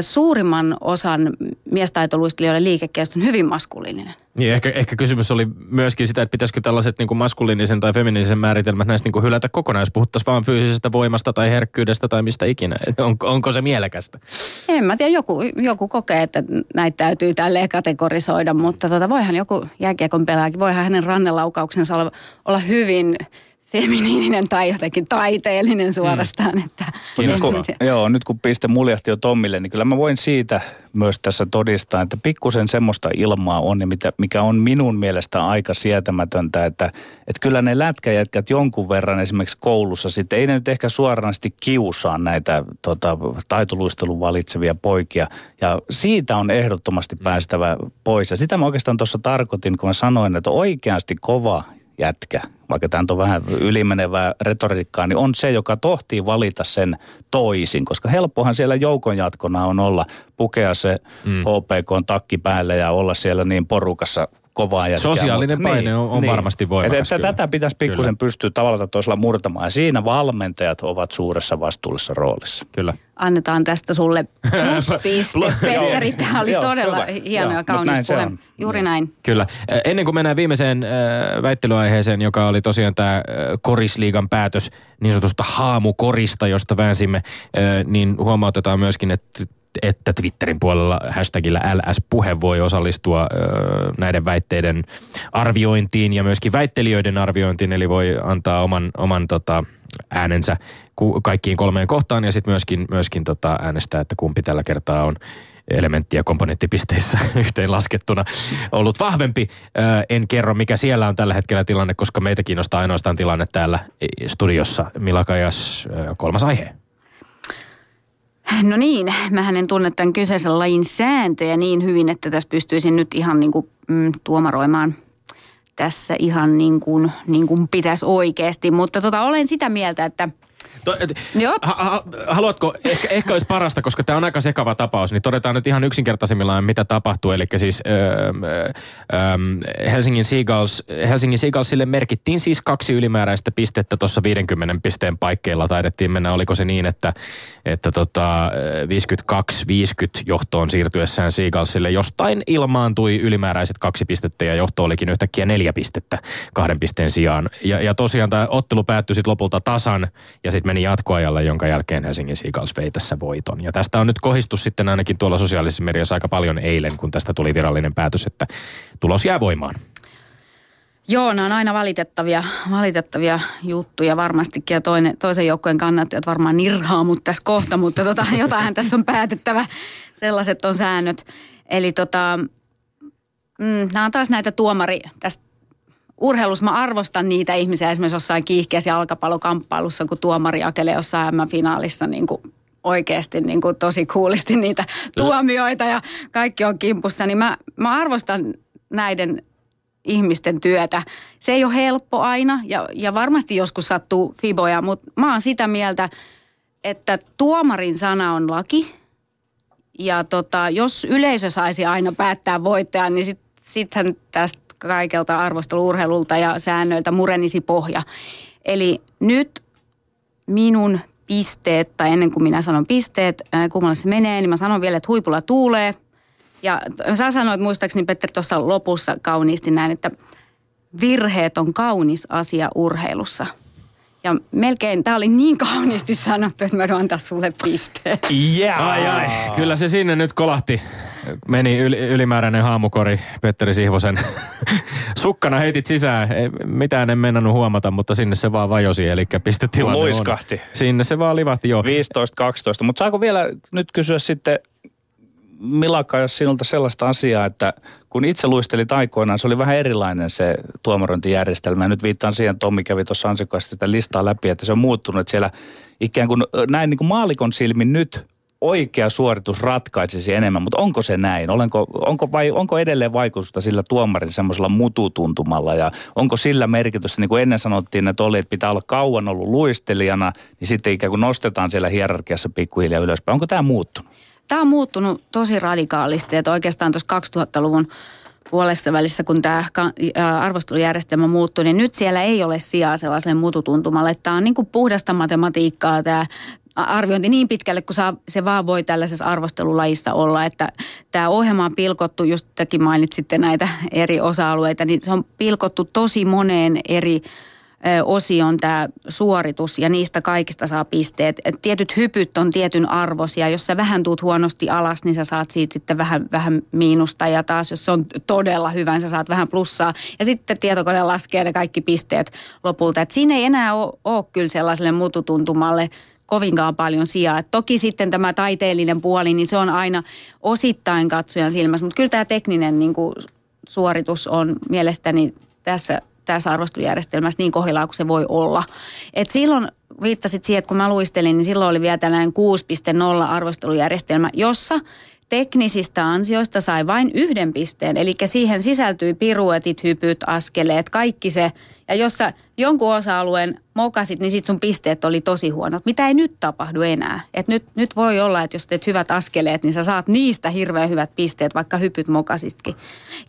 suurimman osan miestaitoluistelijoiden liikekielestä on hyvin maskuliininen. Niin, ehkä, ehkä kysymys oli myöskin sitä, että pitäisikö tällaiset niin kuin maskuliinisen tai feminiinisen määritelmät näistä niin kuin hylätä kokonaan, jos puhuttaisiin vain fyysisestä voimasta tai herkkyydestä tai mistä ikinä. On, onko se mielekästä? En mä tiedä, joku, joku kokee, että näitä täytyy tälleen kategorisoida, mutta tota, voihan joku jääkiekon pelaajakin, voihan hänen rannelaukauksensa olla, olla hyvin feminiininen tai jotenkin taiteellinen suorastaan. Mm. Että nyt kun, joo, nyt kun piste muljahti jo Tommille, niin kyllä mä voin siitä myös tässä todistaa, että pikkusen semmoista ilmaa on, mikä on minun mielestä aika sietämätöntä, että, että kyllä ne lätkäjätkät jonkun verran esimerkiksi koulussa sitten, ei ne nyt ehkä suoranaisesti kiusaa näitä tota, taitoluistelun valitsevia poikia, ja siitä on ehdottomasti päästävä pois. Ja sitä mä oikeastaan tuossa tarkoitin, kun mä sanoin, että oikeasti kova jätkä, vaikka tämä on vähän ylimenevää retoriikkaa, niin on se, joka tohtii valita sen toisin, koska helppohan siellä joukon jatkona on olla, pukea se mm. HPK takki päälle ja olla siellä niin porukassa kovaa jätkää. Sosiaalinen mutta, paine niin, on, on niin. varmasti voimakas. Et, että tätä pitäisi pikkusen pystyä tavalla toisella murtamaan. Ja siinä valmentajat ovat suuressa vastuullisessa roolissa. Kyllä. Annetaan tästä sulle pluspiste, Petteri. Tämä oli todella hieno ja kaunis puhe. Juuri näin. Kyllä. Ennen kuin mennään viimeiseen väittelyaiheeseen, joka oli tosiaan tämä Korisliigan päätös niin sanotusta haamukorista, josta väänsimme, niin huomautetaan myöskin, että että Twitterin puolella hashtagillä LS-puhe voi osallistua näiden väitteiden arviointiin ja myöskin väittelijöiden arviointiin, eli voi antaa oman, oman tota, äänensä kaikkiin kolmeen kohtaan ja sitten myöskin, myöskin tota, äänestää, että kumpi tällä kertaa on elementti- ja komponenttipisteissä yhteen laskettuna ollut vahvempi. En kerro, mikä siellä on tällä hetkellä tilanne, koska meitä kiinnostaa ainoastaan tilanne täällä studiossa. Milakajas, kolmas aihe. No niin, mä en tunne tämän kyseisen lajin sääntöjä niin hyvin, että tässä pystyisin nyt ihan niin kuin, mm, tuomaroimaan tässä ihan niin kuin, niin kuin pitäisi oikeasti. Mutta tota, olen sitä mieltä, että – To, et, Joo. Ha, ha, haluatko, ehkä, ehkä olisi parasta, koska tämä on aika sekava tapaus, niin todetaan nyt ihan yksinkertaisimmillaan, mitä tapahtuu. Eli siis ö, ö, Helsingin, Seagulls, Helsingin Seagullsille merkittiin siis kaksi ylimääräistä pistettä tuossa 50 pisteen paikkeilla. Taidettiin mennä, oliko se niin, että, että tota, 52-50 johtoon siirtyessään Seagullsille jostain ilmaantui ylimääräiset kaksi pistettä ja johto olikin yhtäkkiä neljä pistettä kahden pisteen sijaan. Ja, ja tosiaan tämä ottelu päättyi sitten lopulta tasan ja sitten meni jatkoajalla, jonka jälkeen Helsingin Seagulls vei tässä voiton. Ja tästä on nyt kohistus sitten ainakin tuolla sosiaalisessa mediassa aika paljon eilen, kun tästä tuli virallinen päätös, että tulos jää voimaan. Joo, nämä on aina valitettavia, valitettavia juttuja varmastikin ja toinen, toisen joukkueen kannattajat varmaan nirhaa mut tässä kohta, mutta tota, jotain tässä on päätettävä. Sellaiset on säännöt. Eli tota, mm, nämä on taas näitä tuomari, tästä urheilussa mä arvostan niitä ihmisiä esimerkiksi jossain kiihkeässä jalkapallokamppailussa, kun tuomari akelee jossain M-finaalissa niin kuin oikeasti niin kuin tosi kuulisti niitä tuomioita ja kaikki on kimpussa, niin mä, mä arvostan näiden ihmisten työtä. Se ei ole helppo aina ja, ja varmasti joskus sattuu fiboja, mutta mä oon sitä mieltä, että tuomarin sana on laki. Ja tota, jos yleisö saisi aina päättää voittajan, niin sittenhän sit tästä kaikelta arvosteluurheilulta ja säännöiltä murenisi pohja. Eli nyt minun pisteet, tai ennen kuin minä sanon pisteet, kummalle se menee, niin mä sanon vielä, että huipulla tuulee. Ja sä sanoit muistaakseni, Petteri, tuossa lopussa kauniisti näin, että virheet on kaunis asia urheilussa. Ja melkein, tämä oli niin kauniisti sanottu, että mä antaa sulle pisteet. Yeah. Ai, ai. Kyllä se sinne nyt kolahti meni yl, ylimääräinen haamukori Petteri Sihvosen sukkana heitit sisään. Ei, mitään en mennänyt huomata, mutta sinne se vaan vajosi, eli pistetilanne Luiskahti. On. Sinne se vaan livahti, joo. 15-12, mutta saako vielä nyt kysyä sitten Milaka, jos sinulta sellaista asiaa, että kun itse luistelit aikoinaan, se oli vähän erilainen se tuomarointijärjestelmä. Ja nyt viittaan siihen, Tommi kävi tuossa ansiokkaasti sitä listaa läpi, että se on muuttunut, että siellä ikään kuin näin niin kuin maalikon silmin nyt oikea suoritus ratkaisisi enemmän, mutta onko se näin? Olenko, onko, vai, onko edelleen vaikutusta sillä tuomarin semmoisella mututuntumalla ja onko sillä merkitystä, niin kuin ennen sanottiin, että oli, että pitää olla kauan ollut luistelijana, niin sitten ikään kuin nostetaan siellä hierarkiassa pikkuhiljaa ylöspäin. Onko tämä muuttunut? Tämä on muuttunut tosi radikaalisti, että oikeastaan tuossa 2000-luvun puolessa välissä, kun tämä arvostelujärjestelmä muuttui, niin nyt siellä ei ole sijaa sellaiselle mututuntumalle. Tämä on niin kuin puhdasta matematiikkaa tämä arviointi niin pitkälle, kun saa, se vaan voi tällaisessa arvostelulajissa olla, että tämä ohjelma on pilkottu, just tekin mainitsitte näitä eri osa-alueita, niin se on pilkottu tosi moneen eri osion tämä suoritus ja niistä kaikista saa pisteet. Et tietyt hypyt on tietyn arvosia. Jos sä vähän tuut huonosti alas, niin sä saat siitä sitten vähän, vähän miinusta. Ja taas jos se on todella hyvä, niin sä saat vähän plussaa. Ja sitten tietokone laskee ne kaikki pisteet lopulta. Et siinä ei enää ole, kyllä sellaiselle mututuntumalle – kovinkaan paljon sijaa. Et toki sitten tämä taiteellinen puoli, niin se on aina osittain katsojan silmässä, mutta kyllä tämä tekninen niin suoritus on mielestäni tässä, tässä arvostelujärjestelmässä niin kohdillaan kuin se voi olla. Et silloin viittasit siihen, että kun mä luistelin, niin silloin oli vielä tällainen 6.0 arvostelujärjestelmä, jossa teknisistä ansioista sai vain yhden pisteen. Eli siihen sisältyi piruetit, hypyt, askeleet, kaikki se. Ja jos sä jonkun osa-alueen mokasit, niin sit sun pisteet oli tosi huonot. Mitä ei nyt tapahdu enää. Et nyt, nyt voi olla, että jos teet hyvät askeleet, niin sä saat niistä hirveän hyvät pisteet, vaikka hypyt mokasitkin.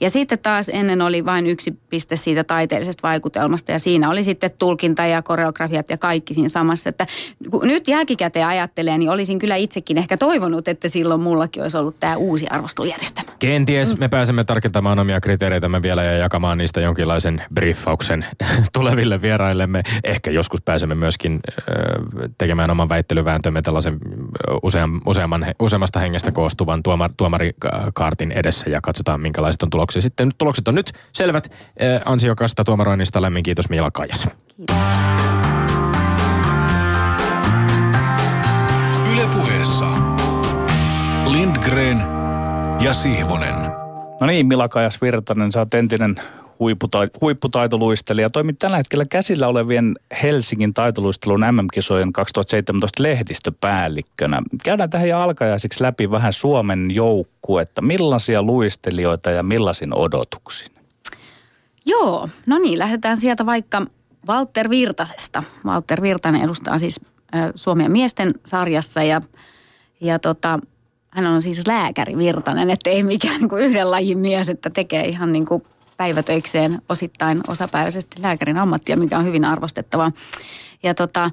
Ja sitten taas ennen oli vain yksi piste siitä taiteellisesta vaikutelmasta ja siinä oli sitten tulkinta ja koreografiat ja kaikki siinä samassa. Että kun nyt jälkikäteen ajattelee, niin olisin kyllä itsekin ehkä toivonut, että silloin mullakin olisi ollut tämä uusi arvostelujärjestelmä. Kenties me pääsemme tarkentamaan omia kriteereitämme vielä ja jakamaan niistä jonkinlaisen briefauksen tuleville vieraillemme. Ehkä joskus pääsemme myöskin tekemään oman väittelyvääntömme tällaisen useam, useamman, useammasta hengestä koostuvan tuomar, tuomarikaartin edessä ja katsotaan minkälaiset on tuloksia. Sitten tulokset on nyt selvät. Ansiokasta tuomaroinnista lämmin kiitos Miila Kajas. Kiitos. Ylepuheessa Lindgren ja Sihvonen. No niin, Mila Kajas Virtanen, sä oot entinen huipputaito, huipputaitoluistelija. Toimit tällä hetkellä käsillä olevien Helsingin taitoluistelun MM-kisojen 2017 lehdistöpäällikkönä. Käydään tähän ja alkajaisiksi läpi vähän Suomen joukkuetta. Millaisia luistelijoita ja millaisin odotuksin? Joo, no niin, lähdetään sieltä vaikka Walter Virtasesta. Walter Virtanen edustaa siis Suomen miesten sarjassa ja, ja tota, hän on siis lääkäri Virtanen, että ei mikään niin kuin yhden lajin mies, että tekee ihan niin kuin päivätöikseen osittain osapäiväisesti lääkärin ammattia, mikä on hyvin arvostettavaa. Ja tota,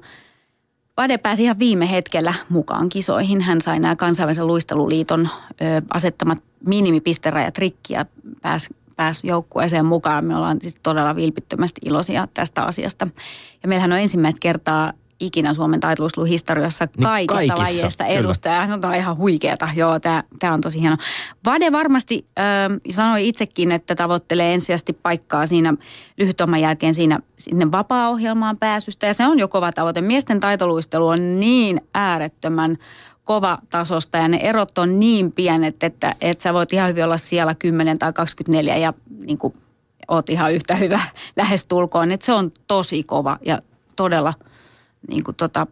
Vade pääsi ihan viime hetkellä mukaan kisoihin. Hän sai nämä kansainvälisen luisteluliiton ö, asettamat minimipisterajat rikki ja pääsi pääsi joukkueeseen mukaan. Me ollaan siis todella vilpittömästi iloisia tästä asiasta. Ja meillähän on ensimmäistä kertaa ikinä Suomen taitelusluhistoriassa niin kaikista niin lajeista edustaja. Se on ihan huikeeta. Joo, tämä on tosi hieno. Vade varmasti äh, sanoi itsekin, että tavoittelee ensisijaisesti paikkaa siinä lyhytoman jälkeen siinä sinne vapaa-ohjelmaan pääsystä. Ja se on jo kova tavoite. Miesten taitoluistelu on niin äärettömän kova tasosta ja ne erot on niin pienet, että, että sä voit ihan hyvin olla siellä 10 tai 24 ja niin kuin, oot ihan yhtä hyvä lähestulkoon. Että se on tosi kova ja todella – niin kuin tota,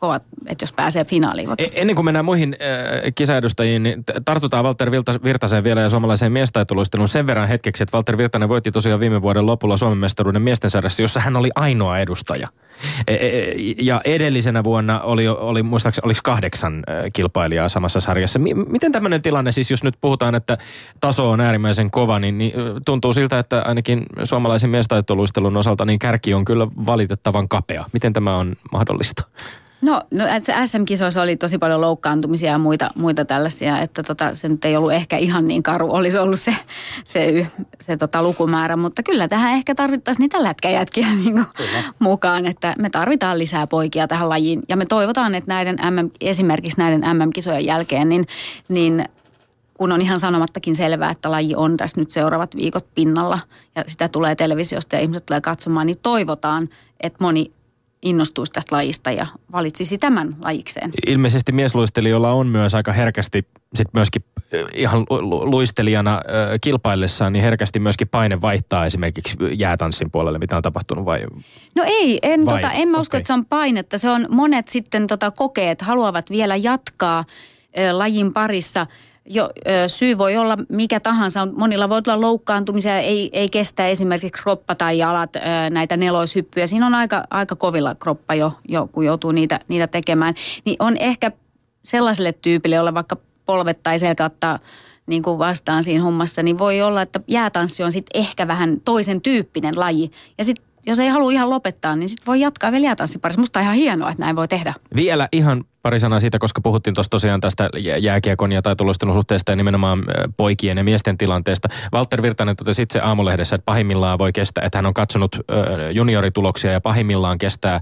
kovat, että jos pääsee finaaliin. Vaikka. E, ennen kuin mennään muihin äh, kisaedustajiin, niin tartutaan Walter Virtaseen vielä ja suomalaiseen miestaitoluistelun sen verran hetkeksi, että Walter Virtanen voitti tosiaan viime vuoden lopulla Suomen mestaruuden miesten sarjassa, jossa hän oli ainoa edustaja. E, e, ja edellisenä vuonna oli, oli muistaakseni oliko kahdeksan kilpailijaa samassa sarjassa. Miten tämmöinen tilanne siis, jos nyt puhutaan, että taso on äärimmäisen kova, niin, niin tuntuu siltä, että ainakin suomalaisen miestaitoluistelun osalta niin kärki on kyllä valitettavan kapea. Miten tämä on mahdollista? No, no SM-kisoissa oli tosi paljon loukkaantumisia ja muita, muita tällaisia, että tota, se nyt ei ollut ehkä ihan niin karu, olisi ollut se, se, se tota lukumäärä, mutta kyllä tähän ehkä tarvittaisiin niitä lätkäjätkiä niin mukaan, että me tarvitaan lisää poikia tähän lajiin. Ja me toivotaan, että näiden MM, esimerkiksi näiden MM-kisojen jälkeen, niin, niin kun on ihan sanomattakin selvää, että laji on tässä nyt seuraavat viikot pinnalla ja sitä tulee televisiosta ja ihmiset tulee katsomaan, niin toivotaan, että moni innostuisi tästä lajista ja valitsisi tämän lajikseen. Ilmeisesti miesluistelijoilla on myös aika herkästi sit myöskin eh, ihan luistelijana eh, kilpaillessaan, niin herkästi myöskin paine vaihtaa esimerkiksi jäätanssin puolelle, mitä on tapahtunut vai? No ei, en, vai? tota, en mä usko, okay. että se on painetta. Se on monet sitten tota, kokeet, haluavat vielä jatkaa ö, lajin parissa – jo, syy voi olla mikä tahansa. Monilla voi olla loukkaantumisia, ei, ei kestä esimerkiksi kroppa tai jalat näitä neloishyppyjä. Siinä on aika, aika kovilla kroppa jo, jo kun joutuu niitä, niitä tekemään. Niin on ehkä sellaiselle tyypille, jolla vaikka polvet tai selkä ottaa niin kuin vastaan siinä hommassa, niin voi olla, että jäätanssi on sitten ehkä vähän toisen tyyppinen laji. Ja sitten jos ei halua ihan lopettaa, niin sitten voi jatkaa vielä jäätanssiparissa. Musta on ihan hienoa, että näin voi tehdä. Vielä ihan pari sanaa siitä, koska puhuttiin tuossa tosiaan tästä jääkiekon ja taitoluistelun suhteesta ja nimenomaan poikien ja miesten tilanteesta. Walter Virtanen totesi itse aamulehdessä, että pahimmillaan voi kestää, että hän on katsonut juniorituloksia ja pahimmillaan kestää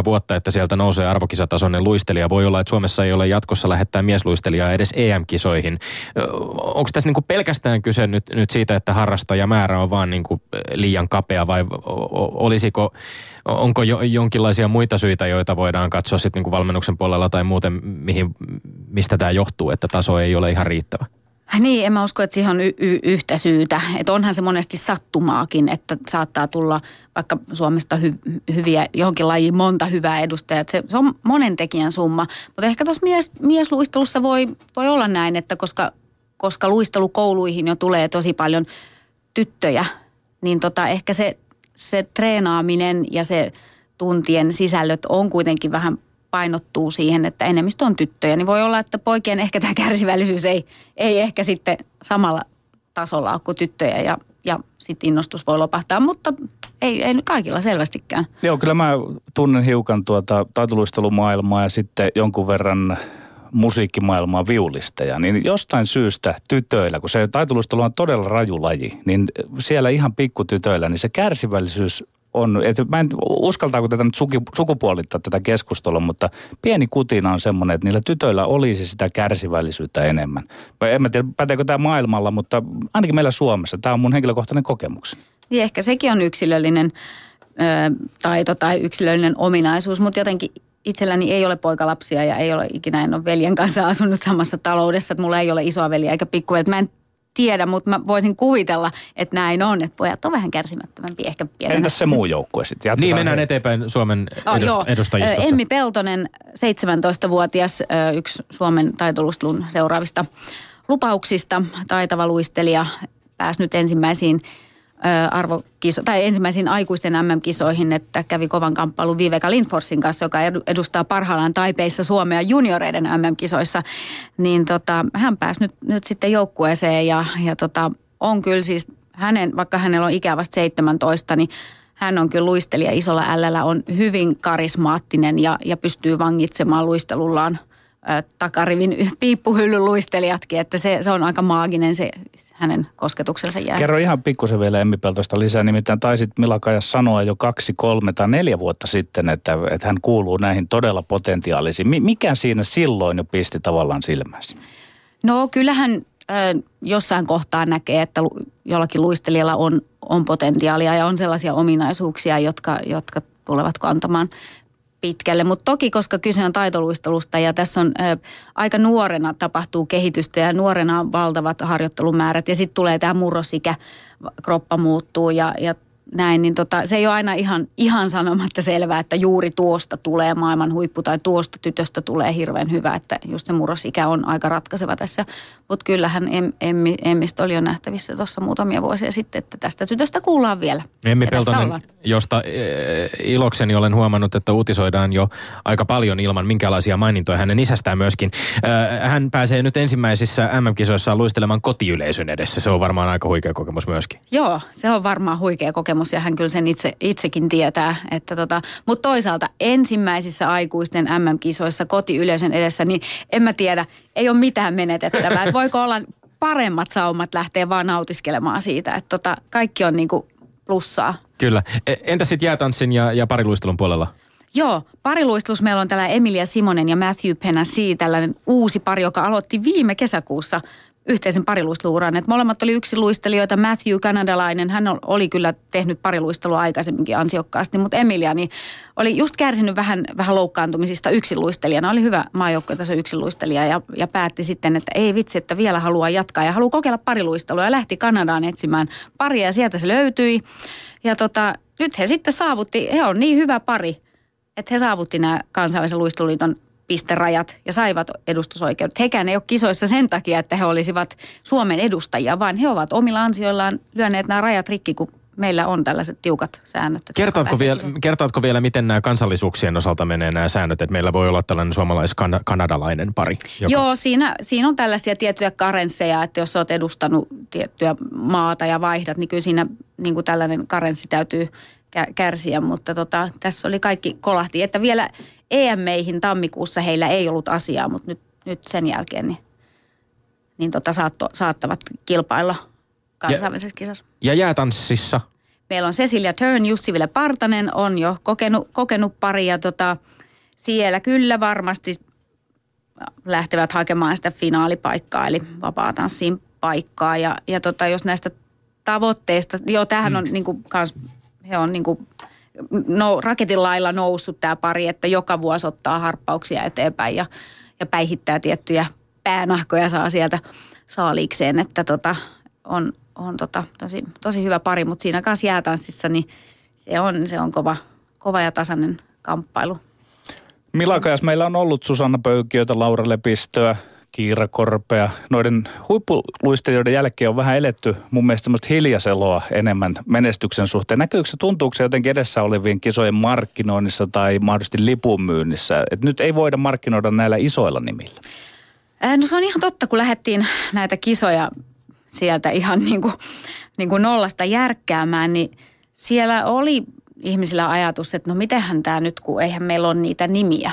6-7 vuotta, että sieltä nousee arvokisatasoinen luistelija. Voi olla, että Suomessa ei ole jatkossa lähettää miesluistelijaa edes EM-kisoihin. Onko tässä niinku pelkästään kyse nyt, nyt siitä, että harrastajamäärä on vaan niinku liian kapea vai olisiko onko jo, jonkinlaisia muita syitä, joita voidaan katsoa sitten niin valmennuksen puolella tai muuten, mihin, mistä tämä johtuu, että taso ei ole ihan riittävä? Niin, en mä usko, että siihen on y- y- yhtä syytä. Että onhan se monesti sattumaakin, että saattaa tulla vaikka Suomesta hy- hyviä, johonkin lajiin monta hyvää edustajaa. Se, se on monen tekijän summa. Mutta ehkä tuossa mies, miesluistelussa voi, voi olla näin, että koska, koska luistelukouluihin jo tulee tosi paljon tyttöjä, niin tota, ehkä se se treenaaminen ja se tuntien sisällöt on kuitenkin vähän painottuu siihen, että enemmistö on tyttöjä, niin voi olla, että poikien ehkä tämä kärsivällisyys ei, ei ehkä sitten samalla tasolla ole kuin tyttöjä ja, ja sitten innostus voi lopahtaa, mutta ei, ei kaikilla selvästikään. Joo, kyllä mä tunnen hiukan tuota taitoluistelumaailmaa ja sitten jonkun verran musiikkimaailmaa viulisteja, niin jostain syystä tytöillä, kun se taitoluistelu on todella raju laji, niin siellä ihan pikkutytöillä, niin se kärsivällisyys on, että mä en uskaltaako tätä nyt sukupuolittaa tätä keskustelua, mutta pieni kutina on semmoinen, että niillä tytöillä olisi sitä kärsivällisyyttä enemmän. Vai en mä tiedä, päteekö tämä maailmalla, mutta ainakin meillä Suomessa. Tämä on mun henkilökohtainen kokemus. Niin ehkä sekin on yksilöllinen ö, taito tai yksilöllinen ominaisuus, mutta jotenkin itselläni ei ole poikalapsia ja ei ole ikinä, en ole veljen kanssa asunut samassa taloudessa, että mulla ei ole isoa veliä eikä pikkuja. Mä en tiedä, mutta mä voisin kuvitella, että näin on, että pojat on vähän kärsimättömämpiä ehkä pienenä. Entäs se muu joukkue sitten? Niin, mennään he... eteenpäin Suomen oh, edust- joo. edustajistossa. Emmi Peltonen, 17-vuotias, yksi Suomen taitolustelun seuraavista lupauksista, taitava luistelija, pääsi nyt ensimmäisiin arvokiso, tai ensimmäisiin aikuisten MM-kisoihin, että kävi kovan kamppailun Viveka Lindforsin kanssa, joka edustaa parhaillaan Taipeissa Suomea junioreiden MM-kisoissa. Niin tota, hän pääsi nyt, nyt sitten joukkueeseen ja, ja tota, on kyllä siis hänen, vaikka hänellä on ikävästä 17, niin hän on kyllä luistelija isolla ällällä, on hyvin karismaattinen ja, ja pystyy vangitsemaan luistelullaan – takarivin piippuhyllyluistelijatkin, että se, se on aika maaginen se hänen kosketuksensa jää. Kerro ihan pikkusen vielä Emmi Peltosta lisää, nimittäin taisit Milakaja sanoa jo kaksi, kolme tai neljä vuotta sitten, että, että hän kuuluu näihin todella potentiaalisiin. Mikä siinä silloin jo pisti tavallaan silmäsi? No kyllähän äh, jossain kohtaa näkee, että jollakin luistelijalla on, on potentiaalia ja on sellaisia ominaisuuksia, jotka, jotka tulevat kantamaan pitkälle, mutta toki koska kyse on taitoluistelusta ja tässä on ö, aika nuorena tapahtuu kehitystä ja nuorena on valtavat harjoittelumäärät ja sitten tulee tämä murrosikä, kroppa muuttuu ja, ja näin, niin tota, se ei ole aina ihan, ihan sanomatta selvää, että juuri tuosta tulee maailman huippu tai tuosta tytöstä tulee hirveän hyvä, että just se murrosikä on aika ratkaiseva tässä. Mutta kyllähän em, emmi, Emmistä oli jo nähtävissä tuossa muutamia vuosia sitten, että tästä tytöstä kuullaan vielä. Emmi Peltonen, josta e, ilokseni olen huomannut, että uutisoidaan jo aika paljon ilman minkälaisia mainintoja hänen isästään myöskin. Hän pääsee nyt ensimmäisissä MM-kisoissaan luistelemaan kotiyleisön edessä. Se on varmaan aika huikea kokemus myöskin. Joo, se on varmaan huikea kokemus kokemus ja hän kyllä sen itse, itsekin tietää. Että tota, Mutta toisaalta ensimmäisissä aikuisten MM-kisoissa kotiyleisön edessä, niin en mä tiedä, ei ole mitään menetettävää. Et voiko olla paremmat saumat lähteä vaan nautiskelemaan siitä, että tota, kaikki on niinku plussaa. Kyllä. E, entä sitten jäätanssin ja, ja pariluistelun puolella? Joo, pariluistus meillä on täällä Emilia Simonen ja Matthew Penasi, tällainen uusi pari, joka aloitti viime kesäkuussa yhteisen pariluisteluuran. Et molemmat oli yksi luistelijoita. Matthew, kanadalainen, hän oli kyllä tehnyt pariluistelua aikaisemminkin ansiokkaasti, mutta Emilia niin oli just kärsinyt vähän, vähän loukkaantumisista luistelijana. Oli hyvä yksin luistelija ja, ja päätti sitten, että ei vitsi, että vielä haluaa jatkaa ja haluaa kokeilla pariluistelua ja lähti Kanadaan etsimään paria ja sieltä se löytyi. Ja tota, nyt he sitten saavutti, he on niin hyvä pari, että he saavutti nämä kansainvälisen luisteluliiton pisterajat ja saivat edustusoikeudet. Hekään ei ole kisoissa sen takia, että he olisivat Suomen edustajia, vaan he ovat omilla ansioillaan lyöneet nämä rajat rikki, kun meillä on tällaiset tiukat säännöt. Kertoatko vielä, kertoatko vielä, miten nämä kansallisuuksien osalta menee nämä säännöt, että meillä voi olla tällainen suomalais-kanadalainen pari? Joka... Joo, siinä, siinä on tällaisia tiettyjä karensseja, että jos olet edustanut tiettyä maata ja vaihdat, niin kyllä siinä niin kuin tällainen karenssi täytyy kärsiä, mutta tota, tässä oli kaikki kolahti, että vielä EM-meihin tammikuussa heillä ei ollut asiaa, mutta nyt, nyt sen jälkeen niin, niin tota saatto, saattavat kilpailla kansainvälisessä kisassa. Ja jäätanssissa? Meillä on Cecilia Turn, Jussi Ville Partanen on jo kokenut, kokenut pari ja tota, siellä kyllä varmasti lähtevät hakemaan sitä finaalipaikkaa, eli vapaa-tanssiin paikkaa. Ja, ja tota, jos näistä tavoitteista, joo tämähän on mm. niin kuin, kans, he on niin kuin, no, raketin lailla noussut tämä pari, että joka vuosi ottaa harppauksia eteenpäin ja, ja päihittää tiettyjä päänahkoja saa sieltä saaliikseen, että tota, on, on tota, tosi, tosi hyvä pari, mutta siinä kanssa jäätanssissa niin se on, se on kova, kova ja tasainen kamppailu. Milakajas meillä on ollut Susanna Pöykiötä, Laura Lepistöä, kiirakorpea. Noiden huippuluistelijoiden jälkeen on vähän eletty mun mielestä semmoista hiljaiseloa enemmän menestyksen suhteen. Näkyykö se, tuntuuko se jotenkin edessä olevien kisojen markkinoinnissa tai mahdollisesti lipunmyynnissä? Että nyt ei voida markkinoida näillä isoilla nimillä. No se on ihan totta, kun lähdettiin näitä kisoja sieltä ihan niin kuin, niin kuin nollasta järkkäämään, niin siellä oli ihmisillä ajatus, että no mitenhän tämä nyt, kun eihän meillä ole niitä nimiä.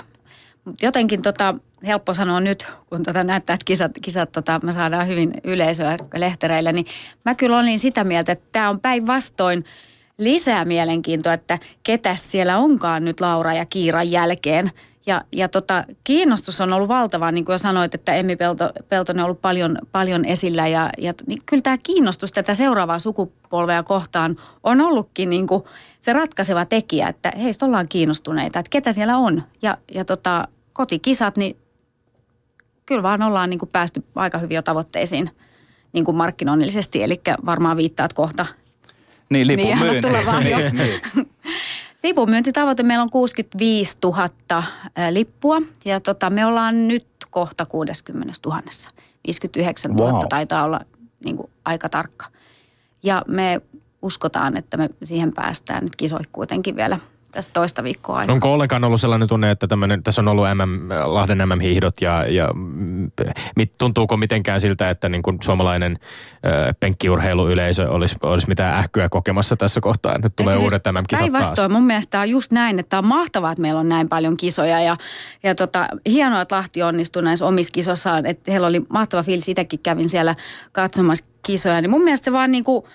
Jotenkin tota, helppo sanoa nyt, kun tota näyttää, että kisat, kisat tota, me saadaan hyvin yleisöä lehtereillä, niin mä kyllä olin sitä mieltä, että tämä on päinvastoin lisää mielenkiintoa, että ketä siellä onkaan nyt Laura ja Kiiran jälkeen. Ja, ja tota, kiinnostus on ollut valtava, niin kuin jo sanoit, että Emmi Pelto, Peltonen on ollut paljon, paljon esillä. Ja, ja niin kyllä tämä kiinnostus tätä seuraavaa sukupolvea kohtaan on ollutkin niin kuin se ratkaiseva tekijä, että heistä ollaan kiinnostuneita, että ketä siellä on. Ja, ja tota, kotikisat, niin kyllä vaan ollaan niin kuin päästy aika hyvin jo tavoitteisiin niin kuin markkinoinnillisesti, eli varmaan viittaat kohta. Niin, lipun niin, myynti. niin, niin. Lipunmyyntitavoite meillä on 65 000 lippua ja tota, me ollaan nyt kohta 60 000. 59 000 wow. taitaa olla niin kuin, aika tarkka. Ja me uskotaan, että me siihen päästään. Nyt kisoit kuitenkin vielä tässä toista viikkoa aina. Onko ollenkaan ollut sellainen tunne, että tässä on ollut MM, Lahden MM-hiihdot ja, ja mit, tuntuuko mitenkään siltä, että niin kuin suomalainen ö, penkkiurheiluyleisö olisi, olisi mitään ähkyä kokemassa tässä kohtaa? Nyt tulee Eikä uudet siis MM-kisat Päinvastoin, mun mielestä on just näin, että on mahtavaa, että meillä on näin paljon kisoja ja, ja tota, hienoa, että Lahti onnistui näissä omissa kisossaan, että heillä oli mahtava fiilis, itsekin kävin siellä katsomassa kisoja, niin mun mielestä se vaan niin kuin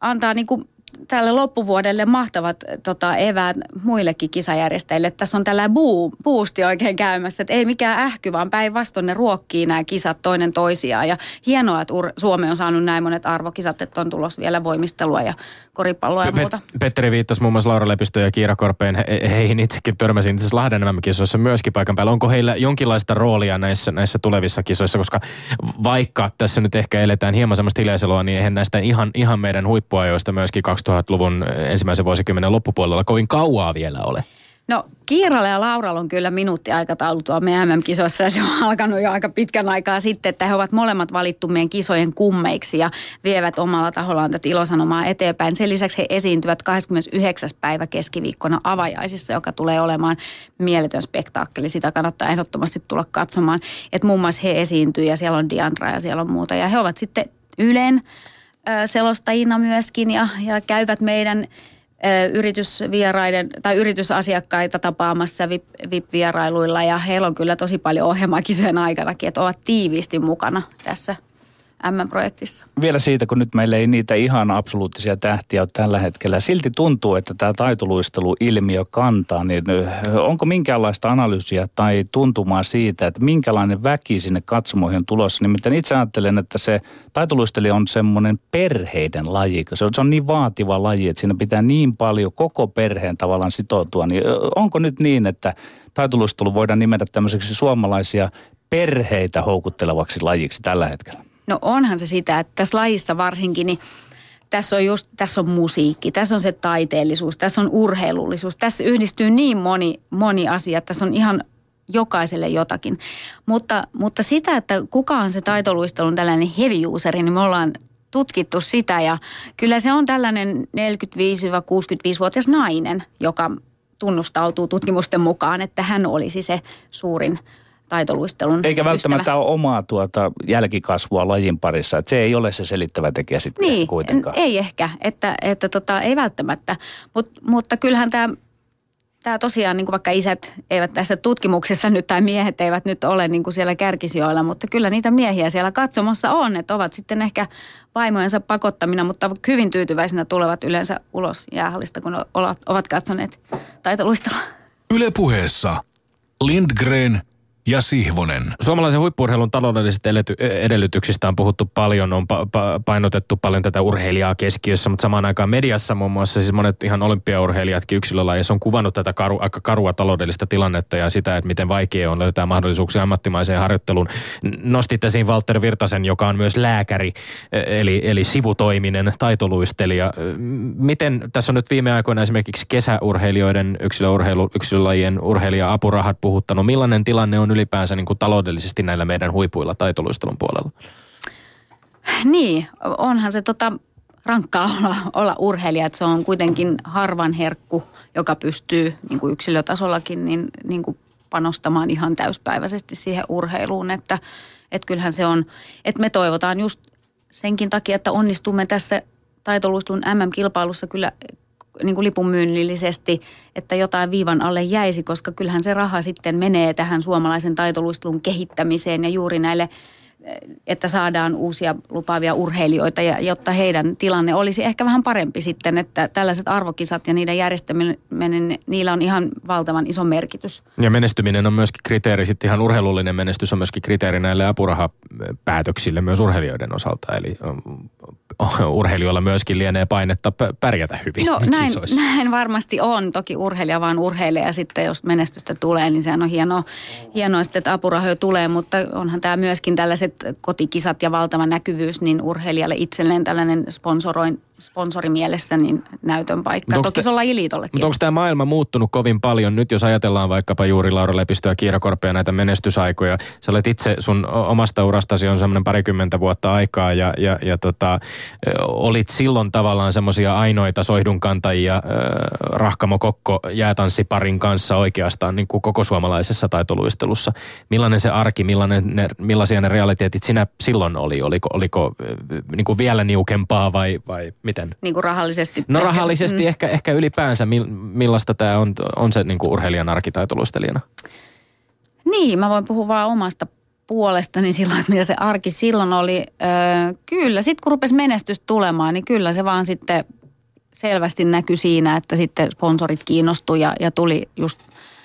antaa niin kuin tälle loppuvuodelle mahtavat tota, eväät muillekin kisajärjestäjille. Tässä on tällä buu, boosti oikein käymässä, että ei mikään ähky, vaan päinvastoin ne ruokkii nämä kisat toinen toisiaan. Ja hienoa, että Suomi on saanut näin monet arvokisat, että on tulossa vielä voimistelua ja koripalloa ja muuta. Pet- Petteri viittasi muun muassa Laura Lepistö ja Kiira Korpeen. He, heihin itsekin törmäsin tässä Lahden kisoissa myöskin paikan päällä. Onko heillä jonkinlaista roolia näissä, näissä tulevissa kisoissa? Koska vaikka tässä nyt ehkä eletään hieman semmoista hiljaiseloa, niin eihän näistä ihan, ihan meidän huippuajoista myöskin 2000-luvun ensimmäisen vuosikymmenen loppupuolella kovin kauaa vielä ole. No Kiiralla ja Lauralla on kyllä minuuttiaikataulu tuo meidän MM-kisoissa ja se on alkanut jo aika pitkän aikaa sitten, että he ovat molemmat valittu meidän kisojen kummeiksi ja vievät omalla tahollaan tätä ilosanomaa eteenpäin. Sen lisäksi he esiintyvät 29. päivä keskiviikkona avajaisissa, joka tulee olemaan mieletön spektaakkeli. Sitä kannattaa ehdottomasti tulla katsomaan. Että muun muassa he esiintyy ja siellä on Diandra ja siellä on muuta ja he ovat sitten Ylen selostajina myöskin ja, ja käyvät meidän yritysvieraiden tai yritysasiakkaita tapaamassa VIP-vierailuilla. Ja heillä on kyllä tosi paljon ohjelmaa kisojen aikanakin, että ovat tiiviisti mukana tässä M-projektissa. Vielä siitä, kun nyt meillä ei niitä ihan absoluuttisia tähtiä ole tällä hetkellä. Silti tuntuu, että tämä taitoluistelu-ilmiö kantaa. Niin onko minkäänlaista analyysiä tai tuntumaa siitä, että minkälainen väki sinne katsomoihin on tulossa? Nimittäin itse ajattelen, että se taitoluistelija on semmoinen perheiden laji. Se on, se on niin vaativa laji, että siinä pitää niin paljon koko perheen tavallaan sitoutua. Niin onko nyt niin, että taitoluistelu voidaan nimetä tämmöiseksi suomalaisia perheitä houkuttelevaksi lajiksi tällä hetkellä? No onhan se sitä, että tässä lajissa varsinkin, niin tässä on just, tässä on musiikki, tässä on se taiteellisuus, tässä on urheilullisuus. Tässä yhdistyy niin moni, moni asia, tässä on ihan jokaiselle jotakin. Mutta, mutta sitä, että kuka on se taitoluistelun tällainen heavy useri, niin me ollaan tutkittu sitä ja kyllä se on tällainen 45-65-vuotias nainen, joka tunnustautuu tutkimusten mukaan, että hän olisi se suurin taitoluistelun Eikä välttämättä ystävä. ole omaa tuota jälkikasvua lajin parissa. Että se ei ole se selittävä tekijä sitten niin, kuitenkaan. ei ehkä, että, että tota, ei välttämättä. Mut, mutta kyllähän tämä tämä tosiaan, niin kuin vaikka isät eivät tässä tutkimuksessa nyt tai miehet eivät nyt ole niin kuin siellä kärkisijoilla, mutta kyllä niitä miehiä siellä katsomassa on, että ovat sitten ehkä vaimojensa pakottamina, mutta hyvin tyytyväisinä tulevat yleensä ulos jäähallista, kun ovat katsoneet taitoluistelua. Yle puheessa Lindgren – ja Sihvonen. Suomalaisen huippurheilun taloudellisista edellytyksistä on puhuttu paljon, on pa- pa- painotettu paljon tätä urheilijaa keskiössä, mutta samaan aikaan mediassa muun muassa siis monet ihan olympiaurheilijatkin yksilölajissa on kuvannut tätä karu, aika karua taloudellista tilannetta ja sitä, että miten vaikea on löytää mahdollisuuksia ammattimaiseen harjoitteluun. Nostit esiin Walter Virtasen, joka on myös lääkäri, e, eli, eli sivutoiminen taitoluistelija. Miten tässä on nyt viime aikoina esimerkiksi kesäurheilijoiden yksilöurheilu, yksilölajien urheilija-apurahat puhuttanut? Millainen tilanne on ylipäänsä niin kuin taloudellisesti näillä meidän huipuilla taitoluistelun puolella? Niin, onhan se tota, rankkaa olla, olla urheilija. Että se on kuitenkin harvan herkku, joka pystyy niin kuin yksilötasollakin niin, niin kuin panostamaan ihan täyspäiväisesti siihen urheiluun. Että, että kyllähän se on, että me toivotaan just senkin takia, että onnistumme tässä taitoluistelun MM-kilpailussa kyllä niin lipunmyynnillisesti, että jotain viivan alle jäisi, koska kyllähän se raha sitten menee tähän suomalaisen taitoluistelun kehittämiseen ja juuri näille että saadaan uusia lupaavia urheilijoita, ja, jotta heidän tilanne olisi ehkä vähän parempi sitten, että tällaiset arvokisat ja niiden järjestäminen, niillä on ihan valtavan iso merkitys. Ja menestyminen on myöskin kriteeri, sitten ihan urheilullinen menestys on myöskin kriteeri näille apurahapäätöksille myös urheilijoiden osalta, eli urheilijoilla myöskin lienee painetta pärjätä hyvin No näin, näin varmasti on, toki urheilija vaan urheilee ja sitten jos menestystä tulee, niin sehän on hienoa, hienoa sitten, että apurahoja tulee, mutta onhan tämä myöskin tällaiset kotikisat ja valtava näkyvyys, niin urheilijalle itselleen tällainen sponsoroin, sponsorimielessä niin näytön paikka. Toki se on lajiliitollekin. Mutta onko tämä maailma muuttunut kovin paljon nyt, jos ajatellaan vaikkapa juuri Laura Lepistöä, Kiira Korpea näitä menestysaikoja. Sä olet itse, sun omasta urastasi on semmoinen parikymmentä vuotta aikaa ja, ja, ja tota, olit silloin tavallaan semmoisia ainoita soihdunkantajia äh, Rahkamo Kokko jäätanssiparin kanssa oikeastaan niin kuin koko suomalaisessa taitoluistelussa. Millainen se arki, millainen ne, millaisia ne realiteetit sinä silloin oli? Oliko, oliko niin kuin vielä niukempaa vai, vai miten? Niin kuin rahallisesti. No rahallisesti mm. ehkä, ehkä ylipäänsä. Millaista tämä on, on se niin kuin urheilijan arkitaitolustelijana? Niin, mä voin puhua vaan omasta puolestani silloin, että mitä se arki silloin oli. Öö, kyllä, sitten kun rupesi menestys tulemaan, niin kyllä se vaan sitten selvästi näkyi siinä, että sitten sponsorit kiinnostui ja, ja tuli just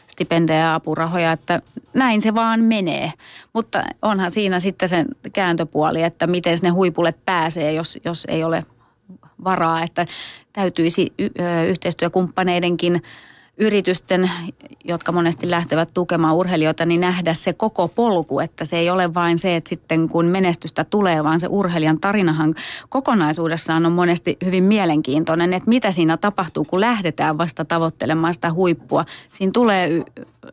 stipendejä ja apurahoja, että näin se vaan menee. Mutta onhan siinä sitten sen kääntöpuoli, että miten ne huipulle pääsee, jos, jos ei ole varaa, että täytyisi yhteistyökumppaneidenkin yritysten, jotka monesti lähtevät tukemaan urheilijoita, niin nähdä se koko polku, että se ei ole vain se, että sitten kun menestystä tulee, vaan se urheilijan tarinahan kokonaisuudessaan on monesti hyvin mielenkiintoinen, että mitä siinä tapahtuu, kun lähdetään vasta tavoittelemaan sitä huippua. Siinä tulee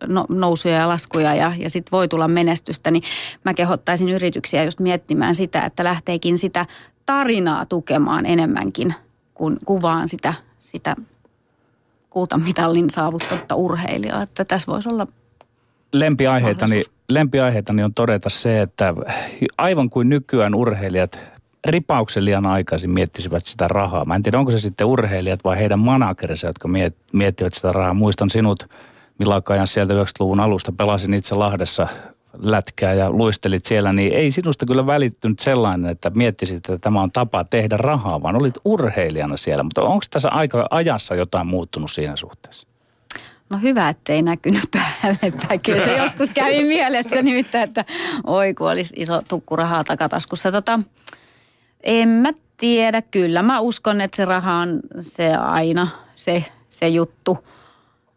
no, nousuja ja laskuja ja, ja sitten voi tulla menestystä, niin mä kehottaisin yrityksiä just miettimään sitä, että lähteekin sitä tarinaa tukemaan enemmänkin kuin kuvaan sitä, sitä kultamitalin saavuttanutta urheilijaa. Että tässä voisi olla lempiaiheitani, lempiaiheitani on todeta se, että aivan kuin nykyään urheilijat ripauksen liian aikaisin miettisivät sitä rahaa. Mä en tiedä, onko se sitten urheilijat vai heidän managerinsa, jotka miettivät sitä rahaa. Muistan sinut, Milakajan sieltä 90-luvun alusta. Pelasin itse Lahdessa lätkää ja luistelit siellä, niin ei sinusta kyllä välittynyt sellainen, että miettisit, että tämä on tapa tehdä rahaa, vaan olit urheilijana siellä. Mutta onko tässä aika ajassa jotain muuttunut siihen suhteessa? No hyvä, ettei näkynyt päälle. Kyllä se joskus kävi mielessä nimittäin, että oi kun olisi iso tukku rahaa takataskussa. Tota, en mä tiedä, kyllä mä uskon, että se raha on se aina se, se juttu –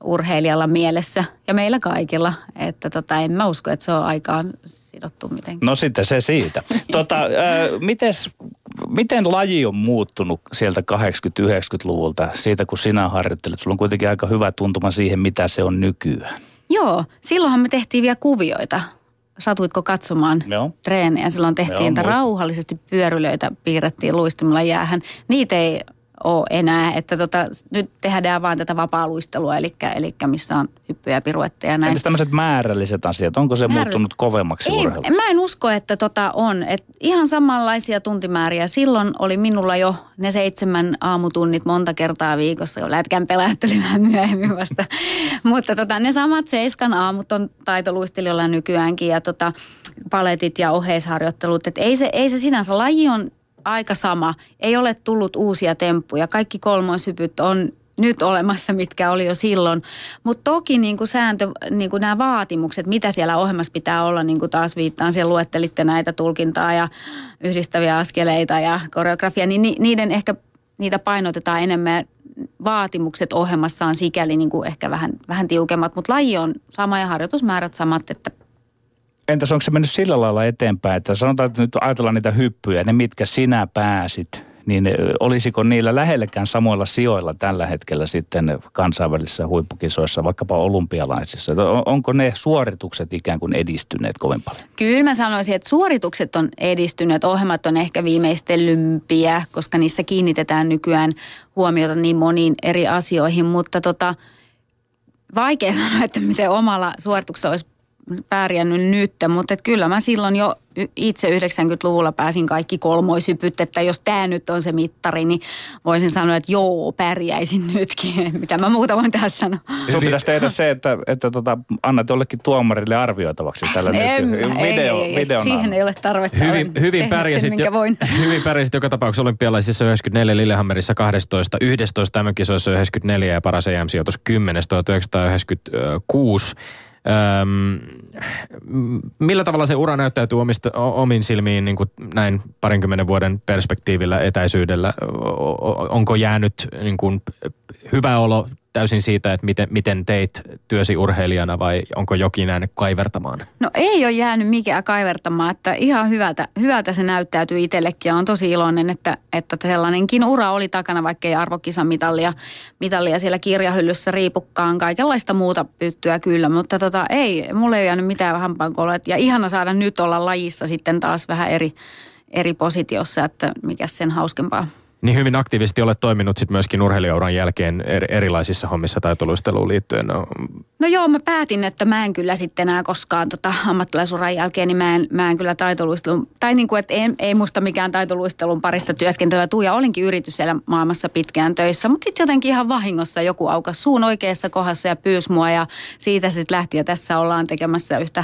urheilijalla mielessä ja meillä kaikilla. Että tota, en mä usko, että se on aikaan sidottu mitenkään. No sitten se siitä. tota, äh, mites, miten laji on muuttunut sieltä 80-90-luvulta, siitä kun sinä harjoittelet? Sulla on kuitenkin aika hyvä tuntuma siihen, mitä se on nykyään. Joo, silloinhan me tehtiin vielä kuvioita. Satuitko katsomaan Joo. treenejä? Silloin tehtiin, Joo, että rauhallisesti pyörylöitä piirrettiin luistimilla jäähän. Niitä ei ole enää. Että tota, nyt tehdään vaan tätä vapaa-luistelua, eli, eli missä on hyppyjä ja piruetteja. Näin. Entäs tämmöiset määrälliset asiat, onko se muuttunut kovemmaksi Ei? Mä en usko, että tota on. Et ihan samanlaisia tuntimääriä. Silloin oli minulla jo ne seitsemän aamutunnit monta kertaa viikossa, jo lätkän pelätteli vähän myöhemmin vasta. Mutta tota, ne samat seiskan aamut on taitoluistelijoilla nykyäänkin ja tota, paletit ja oheisharjoittelut. Et ei, se, ei se sinänsä, laji on aika sama. Ei ole tullut uusia temppuja. Kaikki kolmoishypyt on nyt olemassa, mitkä oli jo silloin. Mutta toki niin kuin sääntö, niin kuin nämä vaatimukset, mitä siellä ohjelmassa pitää olla, niin kuin taas viittaan, siellä luettelitte näitä tulkintaa ja yhdistäviä askeleita ja koreografia, niin niiden ehkä niitä painotetaan enemmän. Vaatimukset ohjelmassa on sikäli niin kuin ehkä vähän, vähän tiukemmat, mutta laji on sama ja harjoitusmäärät samat, että Entäs onko se mennyt sillä lailla eteenpäin, että sanotaan, että nyt ajatellaan niitä hyppyjä, ne mitkä sinä pääsit niin olisiko niillä lähellekään samoilla sijoilla tällä hetkellä sitten kansainvälisissä huippukisoissa, vaikkapa olympialaisissa? Onko ne suoritukset ikään kuin edistyneet kovin paljon? Kyllä mä sanoisin, että suoritukset on edistyneet. Ohjelmat on ehkä viimeistellympiä, koska niissä kiinnitetään nykyään huomiota niin moniin eri asioihin, mutta tota, vaikea sanoa, että miten omalla suorituksella olisi pärjännyt nyt, mutta et kyllä mä silloin jo itse 90-luvulla pääsin kaikki kolmoisypyt, että jos tämä nyt on se mittari, niin voisin sanoa, että joo, pärjäisin nytkin. Mitä mä muuta voin tässä sanoa. Sun pitäisi tehdä se, että, että tota, annat jollekin tuomarille arvioitavaksi tällä en, video, ei, ei, ei, Siihen ei ole tarvetta. Hyvin, hyvin, pärjäsit, sen, jo, voin. hyvin pärjäsit joka tapauksessa olympialaisissa 94, Lillehammerissa 12, 11 tämän kisoissa 94 ja paras EM-sijoitus 10 1996. Öm, millä tavalla se ura näyttäytyy omista, omin silmiin niin kuin näin parinkymmenen vuoden perspektiivillä etäisyydellä? Onko jäänyt niin kuin hyvä olo täysin siitä, että miten, miten teit työsi urheilijana vai onko jokin jäänyt kaivertamaan? No ei ole jäänyt mikään kaivertamaan, että ihan hyvältä, hyvältä se näyttäytyy itsellekin ja on tosi iloinen, että, että sellainenkin ura oli takana, vaikka ei arvokisan mitalia, siellä kirjahyllyssä riipukkaan, kaikenlaista muuta pyttyä kyllä, mutta tota, ei, mulle ei jäänyt mitään hampaankoloa ja ihana saada nyt olla lajissa sitten taas vähän eri, eri positiossa, että mikä sen hauskempaa. Niin hyvin aktiivisesti olet toiminut sit myöskin urheilijauran jälkeen erilaisissa hommissa taitoluisteluun liittyen. No. no joo, mä päätin, että mä en kyllä sitten enää koskaan tota, ammattilaisuran jälkeen, niin mä en, mä en kyllä taitoluistelun, tai niin kuin, että ei, ei musta mikään taitoluistelun parissa työskentelyä tuu, ja olinkin yritys siellä maailmassa pitkään töissä, mutta sitten jotenkin ihan vahingossa joku aukas suun oikeassa kohdassa ja pyysi mua, ja siitä sitten lähti, ja tässä ollaan tekemässä yhtä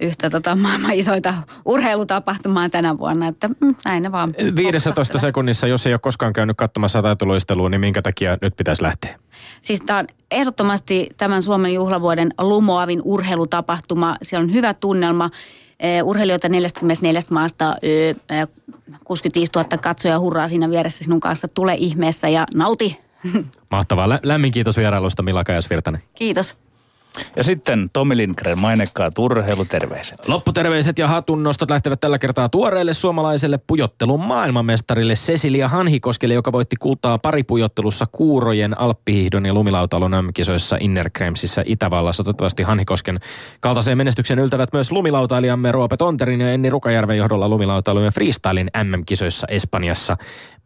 yhtä tota maailman isoita urheilutapahtumaa tänä vuonna, että mm, näin ne vaan. 15 sekunnissa, jos ei ole koskaan käynyt katsomassa taitoluistelua, niin minkä takia nyt pitäisi lähteä? Siis tämä on ehdottomasti tämän Suomen juhlavuoden lumoavin urheilutapahtuma. Siellä on hyvä tunnelma. Eh, urheilijoita 44 maasta, 65 000 katsoja hurraa siinä vieressä sinun kanssa. Tule ihmeessä ja nauti. Mahtavaa. Lämmin kiitos vierailusta Mila Kajasvirtanen. Kiitos. Ja sitten Tomi Lindgren, mainekkaa urheiluterveiset. Lopputerveiset ja hatunnostot lähtevät tällä kertaa tuoreelle suomalaiselle pujottelun maailmanmestarille Cecilia Hanhikoskelle, joka voitti kultaa paripujottelussa Kuurojen, Alppihihdon ja lumilautalon MM-kisoissa Innerkremsissä Itävallassa. Toivottavasti Hanhikosken kaltaiseen menestyksen yltävät myös lumilautailijamme Roope Tonterin ja Enni Rukajärven johdolla lumilautailujen freestylin MM-kisoissa Espanjassa.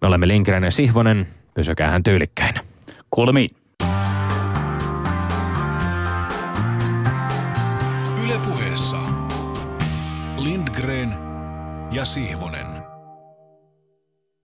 Me olemme Lindgren ja Sihvonen. Pysykäähän tyylikkäin. Kuulemiin. Ja Sihvonen.